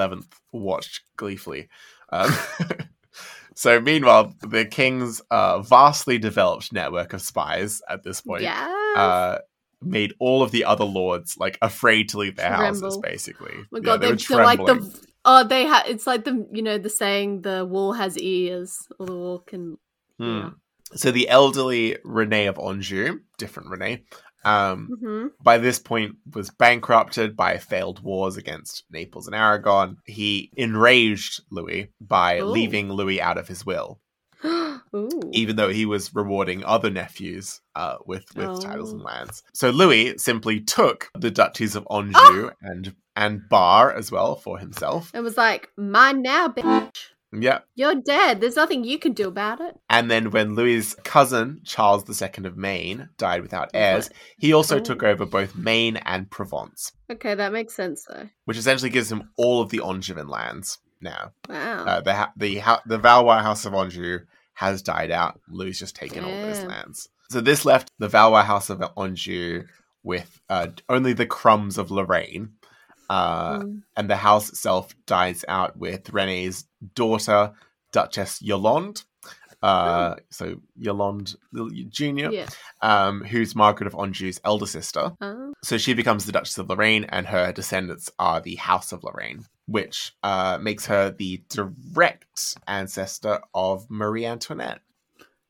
watched gleefully. Um, so, meanwhile, the king's uh, vastly developed network of spies at this point Yeah. uh, made all of the other lords like afraid to leave their houses. Basically, Oh my Yeah, god, they they were they're like the oh they ha it's like the you know the saying the wall has ears or the wall can Hmm. yeah. So the elderly Rene of Anjou, different Rene, um, hmm by this point was bankrupted by failed wars against Naples and Aragon. He enraged Louis by Ooh. leaving Louis out of his will. Ooh. even though he was rewarding other nephews uh, with with titles Oh. and lands. So Louis simply took the duchies of Anjou Oh! and and Bar as well for himself. It was like mine now, bitch. Yeah, You're dead. There's nothing you can do about it. and then when Louis's cousin Charles II of Maine died without heirs, he also Oh. took over both Maine and Provence, Okay, that makes sense though. which essentially gives him all of the Angevin lands now. Wow. Uh, the ha- the ha- the Valois House of Anjou has died out. Louis just taken all those lands. So this left the Valois House of Anjou with uh, only the crumbs of Lorraine, uh, Mm. and the house itself dies out with Rene's daughter, Duchess Yolande, uh, so Yolande Jr., Yeah. um, who's Margaret of Anjou's elder sister. Oh. So she becomes the Duchess of Lorraine, and her descendants are the House of Lorraine, which uh, makes her the direct ancestor of Marie Antoinette.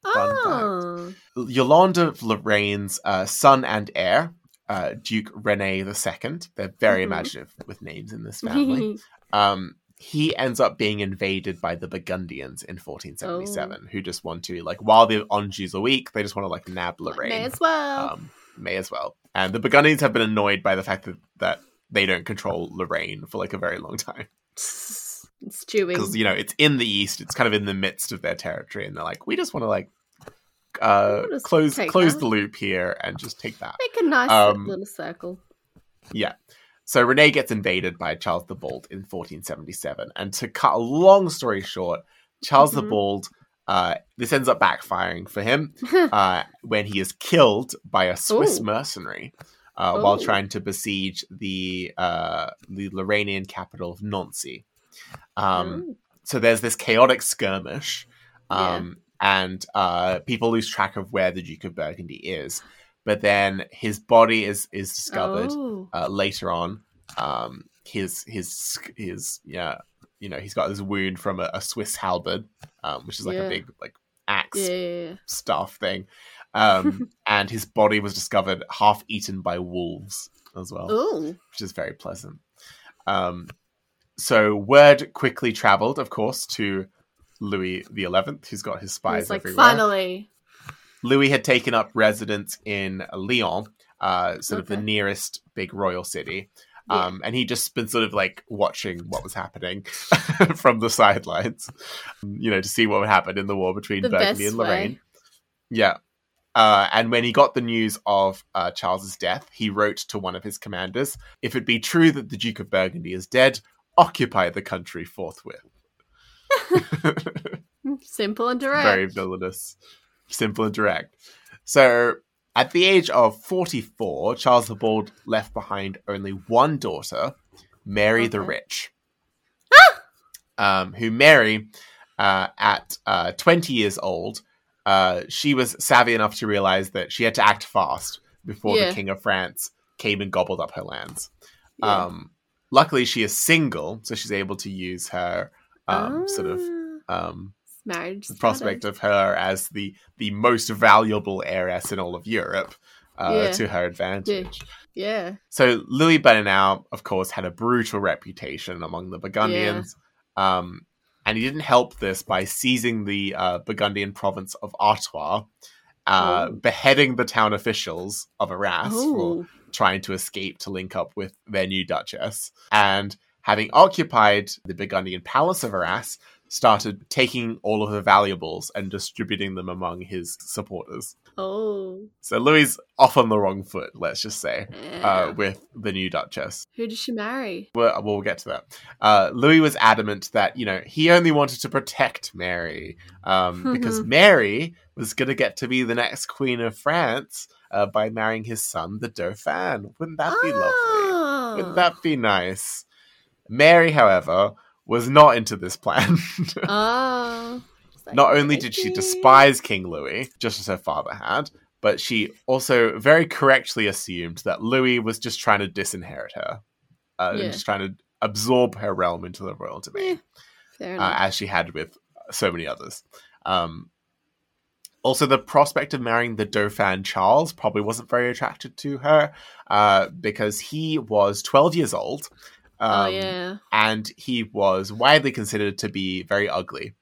Fun Oh. Yolande of Lorraine's uh, son and heir, uh, Duke Rene II. They're very Mhm. imaginative with names in this family. um, he ends up being invaded by the Burgundians in 1477, who just want to, like, while the Anjous are weak, they just want to, like, nab Lorraine. May as well. um, may as well. And the Burgundians have been annoyed by the fact that, that they don't control Lorraine for, like, a very long time. Stewing. Because, you know, it's in the east, it's kind of in the midst of their territory, and they're like, we just want to, like, uh, We'll close close that. the loop here and just take that. Make a nice um, little circle. Yeah. So Renee gets invaded by Charles the Bold in 1477. And to cut a long story short, Charles the Mhm. Bold, uh, this ends up backfiring for him uh, when he is killed by a Swiss Ooh. mercenary uh, while trying to besiege the uh, the Lorrainian capital of Nancy. Um, Oh. so there's this chaotic skirmish, Yeah. um, and uh, people lose track of where the Duke of Burgundy is. But then his body is is discovered Oh. uh, later on. Um, his his his yeah, you know, he's got this wound from a, a Swiss halberd, um, which is like Yeah. a big like axe Yeah, staff thing. Um, and his body was discovered half eaten by wolves as well Ooh. which is very pleasant. Um, so word quickly travelled, of course, to Louis the Eleventh, who's got his spies It's like everywhere. finally. Louis had taken up residence in Lyon, uh, sort of the nearest big royal city. Yeah. Um, and he'd just been sort of like watching what was happening from the sidelines, you know, to see what would happen in the war between The Burgundy and Lorraine. way. Yeah. Uh, and when he got the news of uh, Charles's death, he wrote to one of his commanders If it be true that the Duke of Burgundy is dead, occupy the country forthwith. Simple and direct. Very villainous. Simple and direct. So, at the age of 44, Charles the Bold left behind only one daughter, Mary the Okay. Rich. um, who Mary, uh, at uh, 20 years old, uh, she was savvy enough to realize that she had to act fast before Yeah. the King of France came and gobbled up her lands. Yeah. Um, luckily, she is single, so she's able to use her um, sort of Ah, um, marriage. the prospect of her as the the most valuable heiress in all of Europe uh, Yeah. to her advantage. Yeah. So Louis Bernard, of course, had a brutal reputation among the Burgundians, um, and he didn't help this by seizing the uh, Burgundian province of Artois, uh, Oh. beheading the town officials of Arras for trying to escape to link up with their new duchess, and having occupied the Burgundian palace of Arras, started taking all of the valuables and distributing them among his supporters. Oh. So Louis off on the wrong foot, let's just say, Yeah. uh, with the new duchess. Who did she marry? Well, we'll get to that. Uh, Louis was adamant that you know he only wanted to protect Mary um, because Mary was going to get to be the next queen of France uh, by marrying his son, the Dauphin. Wouldn't that be lovely? Oh. Wouldn't that be nice? Mary, however, was not into this plan. Oh. Like, not only did she despise King Louis, just as her father had, but she also very correctly assumed that Louis was just trying to disinherit her, uh, Yeah. and just trying to absorb her realm into the royal domain, Fair uh, as she had with so many others. Um, also, the prospect of marrying the Dauphin Charles probably wasn't very attractive to her uh, because he was 12 years old. Um, oh yeah. And he was widely considered to be very ugly.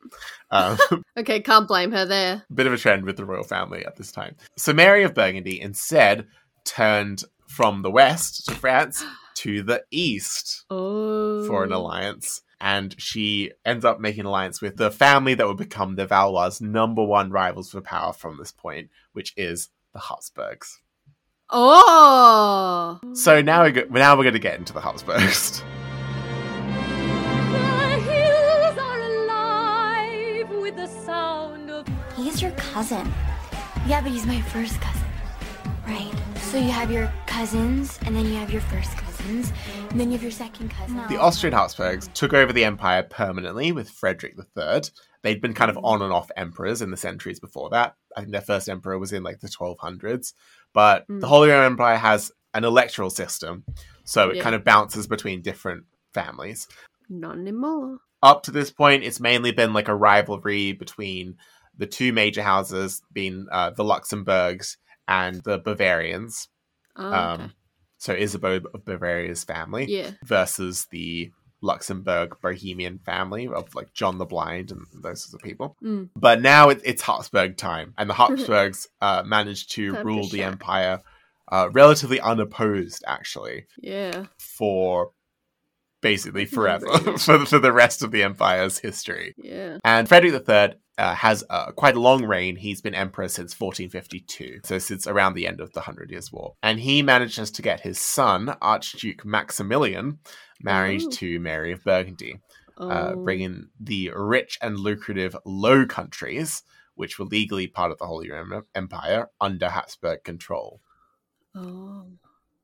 Um, Okay, can't blame her there. bit of a trend with the royal family at this time. So Mary of Burgundy instead turned from the west to France to the east Oh. for an alliance. And she ends up making an alliance with the family that would become the Valois' number one rivals for power from this point, which is the Habsburgs. Oh. So now we go, now we're going to get into the Habsburgs. The hills are alive with the sound of He's your cousin. Yeah, but he's my first cousin. Right. So you have your cousins, and then you have your first cousins, and then you have your second cousin. The Austrian Habsburgs took over the empire permanently with Frederick III, They'd been kind of on and off emperors in the centuries before that. I think their first emperor was in like the 1200s. But Mm. the Holy Roman Empire has an electoral system, so it Yeah. kind of bounces between different families. Not anymore. Up to this point, it's mainly been like a rivalry between the two major houses, being uh, the Luxembourgs and the Bavarians. Oh, okay. Um, so Isabeau of Bavaria's family yeah. versus the Luxembourg Bohemian family of like John the Blind and those sorts of people. Mm. But now it, it's Habsburg time, and the Habsburgs uh, managed to rule the empire uh, relatively unopposed, actually, Yeah. for basically That's a number, forever for, the- for the rest of the empire's history. Yeah. And Frederick III uh, has uh, quite a long reign. He's been emperor since 1452, so since around the end of the Hundred Years' War. And he manages to get his son, Archduke Maximilian, married Ooh. to Mary of Burgundy, uh, Oh. bringing the rich and lucrative Low Countries, which were legally part of the Holy Roman Empire, under Habsburg control. Oh.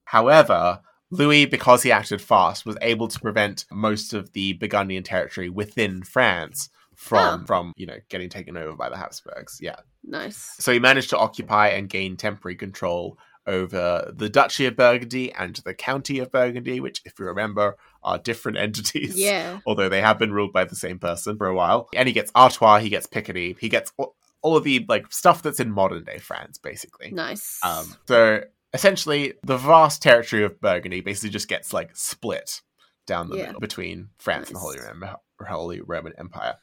However, Louis, because he acted fast, was able to prevent most of the Burgundian territory within France from Oh. from you know getting taken over by the Habsburgs. Yeah, Nice. so he managed to occupy and gain temporary control over the Duchy of Burgundy and the County of Burgundy, which, if you remember, are different entities. Yeah. Although they have been ruled by the same person for a while. And he gets Artois, he gets Picardy, he gets all, all of the like stuff that's in modern day France, basically. Nice. Um, so essentially, the vast territory of Burgundy basically just gets like split down the Yeah. middle between France and the Holy Roman, Holy Roman Empire.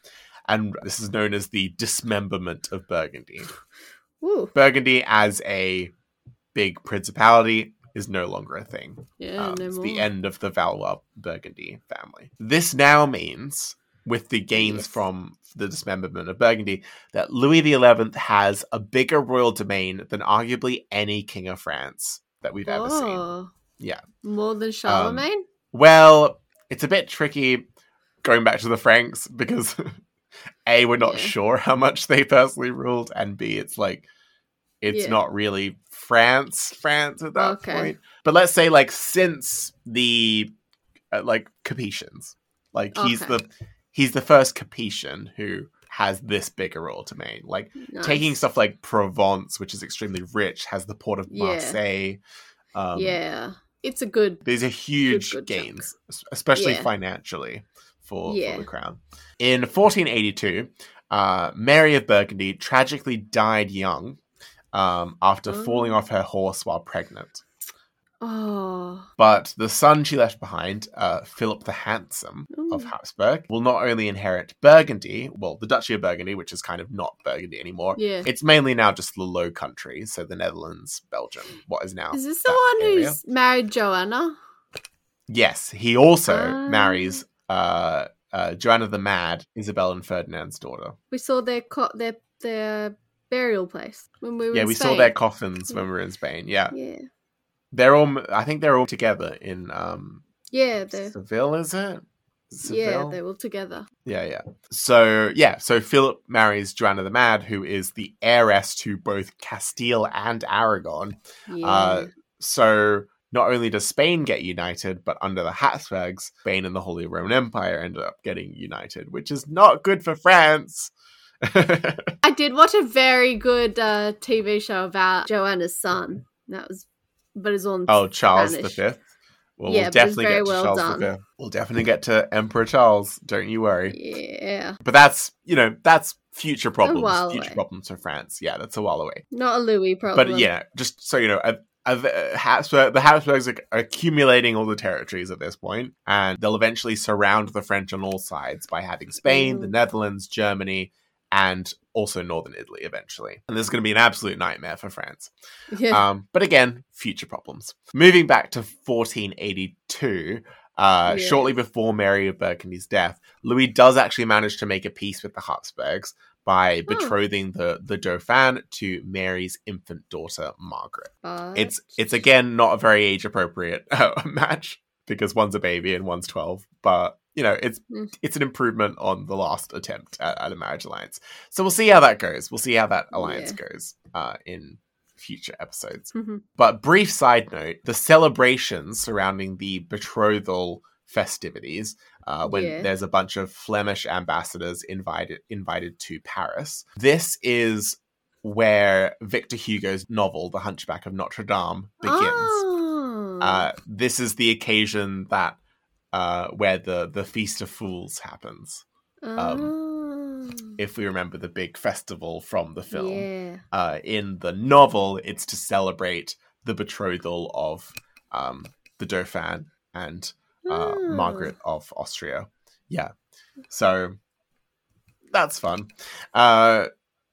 And this is known as the dismemberment of Burgundy. Ooh. Burgundy as a big principality is no longer a thing. Yeah. Um, no it's more. the end of the Valois Burgundy family. This now means, with the gains Yes. from the dismemberment of Burgundy, that Louis XI has a bigger royal domain than arguably any king of France that we've ever seen. Oh. Yeah. More than Charlemagne? Well, it's a bit tricky going back to the Franks because A, we're not Yeah. sure how much they personally ruled, and B, it's like it's Yeah. not really France, France at that Okay. point. But let's say like since the uh, like Capetians, like he's the he's the first Capetian who has this bigger to domain. Like Nice. taking stuff like Provence, which is extremely rich, has the port of Yeah. Marseille. Um, yeah. It's a good. these are huge good chunk. gains, es- especially Yeah. financially for, Yeah. for the crown. In 1482, uh, Mary of Burgundy tragically died young um, after Oh. falling off her horse while pregnant. Oh. But the son she left behind, uh, Philip the Handsome of Habsburg, will not only inherit Burgundy, well, the Duchy of Burgundy, which is kind of not Burgundy anymore. Yeah. It's mainly now just the Low Countries, so the Netherlands, Belgium, what is now. Is this the one area. who's married Joanna? Yes, he also Ah. marries uh, uh, Joanna the Mad, Isabel and Ferdinand's daughter. We saw their co- their their burial place when we were. yeah, in we saw Spain. their coffins when we were in Spain. Yeah, Yeah. They're all. I think they're all together in um, Yeah. They're. Seville. Is it? Yeah, they're all together. Yeah, yeah. So yeah, so Philip marries Joanna the Mad, who is the heiress to both Castile and Aragon. Yeah. Uh, so not only does Spain get united, but under the Habsburgs, Spain and the Holy Roman Empire ended up getting united, which is not good for France. I did watch a very good uh, TV show about Joanna's son. That was, but it's on. oh, Charles Spanish. V. Well, Yeah, we'll definitely get to well Charles done. V. We'll definitely get to Emperor Charles. Don't you worry. Yeah, But that's you know that's future problems. Future away. problems for France. Yeah, that's a while away. not a Louis problem. But yeah, just so you know, uh, uh, Habsburg, the Habsburgs are accumulating all the territories at this point, and they'll eventually surround the French on all sides by having Spain, the Mhm. Netherlands, Germany, and also northern Italy eventually. And this is going to be an absolute nightmare for France. yeah. Um, but again, future problems. Moving back to 1482, uh, Yeah. shortly before Mary of Burgundy's death, Louis does actually manage to make a peace with the Habsburgs by betrothing the, the Dauphin to Mary's infant daughter, Margaret. But- It's it's again not a very age appropriate uh, match because one's a baby and one's 12, but you know, it's Mm. it's an improvement on the last attempt at, at a marriage alliance. So we'll see how that goes. We'll see how that alliance Yeah. goes uh, in future episodes. Mhm. But brief side note: the celebrations surrounding the betrothal festivities uh, when Yeah. there's a bunch of Flemish ambassadors invited invited to Paris. This is where Victor Hugo's novel, The Hunchback of Notre Dame, begins. Oh. Uh, this is the occasion that uh, where the the Feast of Fools happens. Oh. If we remember the big festival from the film, Yeah. uh, in the novel, it's to celebrate the betrothal of um, the Dauphin and uh, Oh. Margaret of Austria. Yeah, so that's fun. Uh,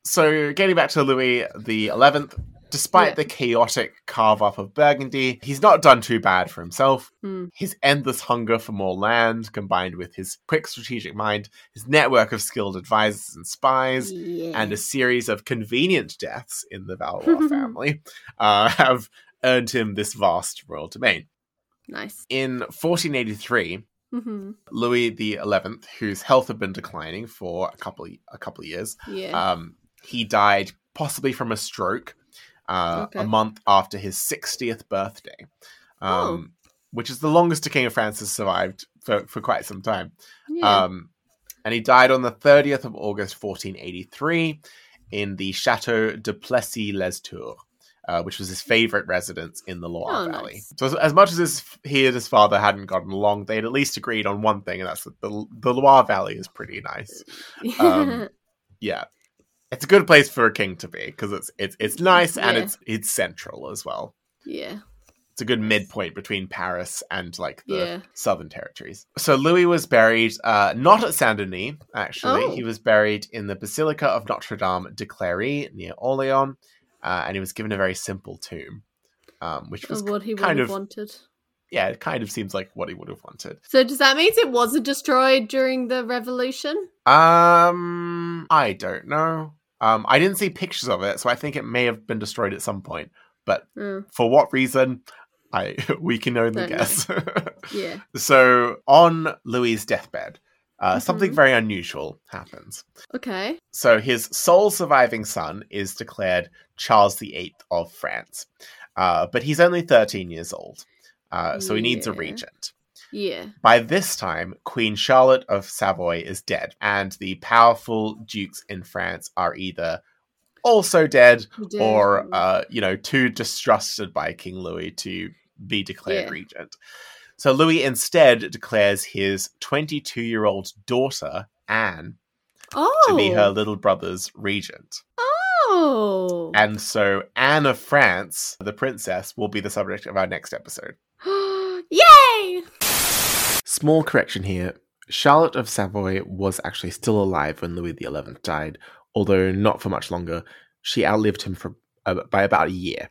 so getting back to Louis the Eleventh, despite Yeah. the chaotic carve up of Burgundy, he's not done too bad for himself. Hmm. His endless hunger for more land, combined with his quick strategic mind, his network of skilled advisors and spies, Yeah. and a series of convenient deaths in the Valois family uh, have earned him this vast royal domain. nice. In 1483, hmm Louis XI, whose health had been declining for a couple of, a couple of years, Yeah. um, he died possibly from a stroke uh, Okay. a month after his 60th birthday, Oh. um, which is the longest a king of France has survived for, for quite some time. yeah. Um, and he died on the 30th of August, 1483, in the Chateau de Plessis-les-Tours, uh, which was his favorite residence in the Loire Oh, Valley. nice. So, as, as much as his, he and his father hadn't gotten along, they'd at least agreed on one thing, and that's that the, the Loire Valley is pretty nice. um, Yeah. It's a good place for a king to be because it's it's it's nice and Yeah. it's it's central as well. yeah. It's a good midpoint between Paris and like the Yeah. southern territories. So Louis was buried uh, not at Saint Denis, actually. Oh. He was buried in the Basilica of Notre Dame de Cléry near Orleans, uh, and he was given a very simple tomb, um, which was what he kind of wanted. yeah, it kind of seems like what he would have wanted. So does that mean it wasn't destroyed during the revolution? Um, I don't know. Um, I didn't see pictures of it, so I think it may have been destroyed at some point. But Oh, for what reason, I we can only Don't guess. yeah. so on Louis's deathbed, uh, something Mhm. very unusual happens. Okay. So his sole surviving son is declared Charles VIII of France, uh, but he's only 13 years old, uh, so he needs a regent. Yeah. By this time, Queen Charlotte of Savoy is dead, and the powerful dukes in France are either also dead Dead. or, uh, you know, too distrusted by King Louis to be declared Yeah. regent. So Louis instead declares his 22 year old daughter, Anne, oh. to be her little brother's regent. Oh. And so Anne of France, the princess, will be the subject of our next episode. Small correction here. Charlotte of Savoy was actually still alive when Louis XI died, although not for much longer. She outlived him for uh, by about a year.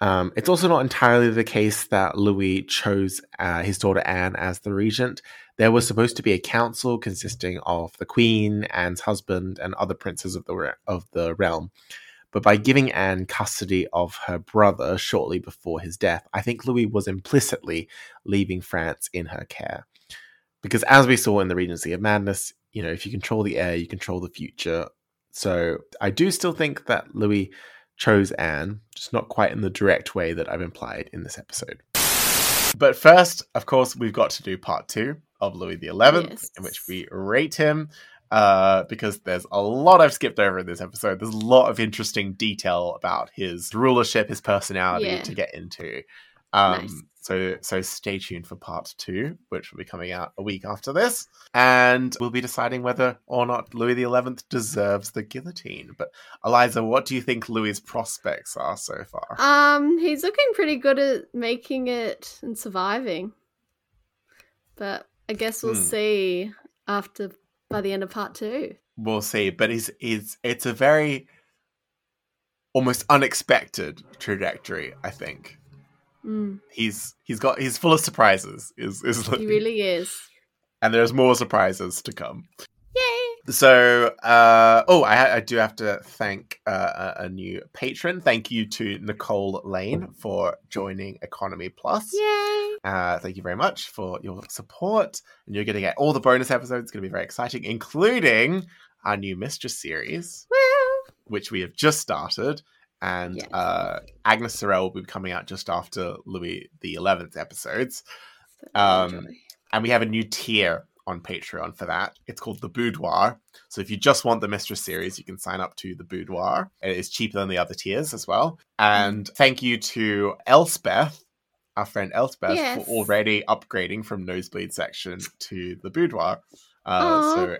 Um, it's also not entirely the case that Louis chose uh, his daughter Anne as the regent. There was supposed to be a council consisting of the queen, Anne's husband, and other princes of the re- of the realm. But by giving Anne custody of her brother shortly before his death, I think Louis was implicitly leaving France in her care. Because as we saw in the Regency of Madness, you know, if you control the heir, you control the future. So I do still think that Louis chose Anne, just not quite in the direct way that I've implied in this episode. But first, of course, we've got to do part two of Louis XI, Yes. in which we rate him. Uh, because there's a lot I've skipped over in this episode. There's a lot of interesting detail about his rulership, his personality Yeah. to get into. Um, Nice. So so stay tuned for part two, which will be coming out a week after this, and we'll be deciding whether or not Louis XI deserves the guillotine. But Eliza, what do you think Louis's prospects are so far? Um, he's looking pretty good at making it and surviving. But I guess we'll Hmm. see after by the end of part two. We'll see, but he's, he's it's a very almost unexpected trajectory. I think Mm, he's he's got he's full of surprises. Is is he really is. and there's more surprises to come. Yay! So, uh, oh, I, I do have to thank uh, a, a new patron. Thank you to Nicole Lane for joining Economy Plus. Yay! Uh, thank you very much for your support. And you're going to get all the bonus episodes. It's going to be very exciting, including our new Mistress series, Woo! which we have just started. And Yes. uh, Agnes Sorel will be coming out just after Louis the 11th episodes. Um. And we have a new tier on Patreon for that. It's called the Boudoir. So if you just want the Mistress series, you can sign up to the Boudoir. It is cheaper than the other tiers as well. And thank you to Elspeth, our friend Elspeth, Yes. for already upgrading from Nosebleed section to the Boudoir. Uh, so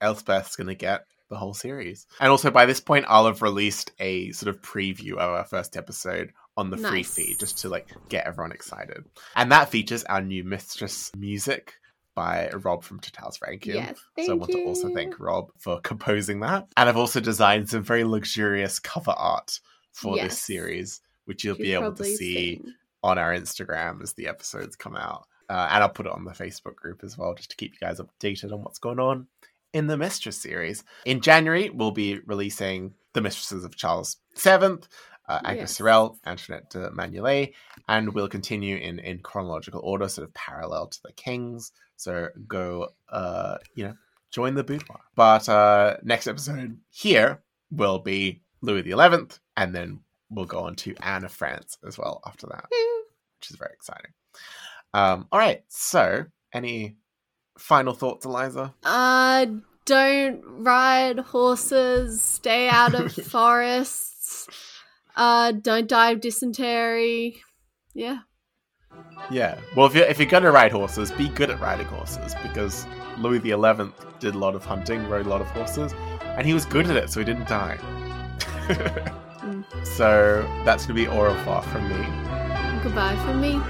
Elspeth's going to get the whole series. And also by this point, I'll have released a sort of preview of our first episode on the free feed just to like get everyone excited. And that features our new Mistress music by Rob from Total's Ranking. Yes, so I want to also thank Rob for composing that. And I've also designed some very luxurious cover art for this series, which you'll You've be able to see seen. On our Instagram as the episodes come out. Uh, and I'll put it on the Facebook group as well, just to keep you guys updated on what's going on in the Mistress series. In January, we'll be releasing The Mistresses of Charles VII, uh, Agnes Yes. Sorel, Antoinette de Maignelais, and we'll continue in, in chronological order, sort of parallel to the Kings. So go, uh, you know, join the boudoir. But uh, next episode here will be Louis XI, and then we'll go on to Anne of France as well after that which is very exciting. Um, all right, so any final thoughts, Eliza? Uh, don't ride horses. Stay out of forests. Uh, don't die of dysentery. Yeah. Yeah. Well, if you're if you're gonna ride horses, be good at riding horses because Louis the Eleventh did a lot of hunting, rode a lot of horses, and he was good at it, so he didn't die. So that's gonna be au revoir from me. Goodbye from me.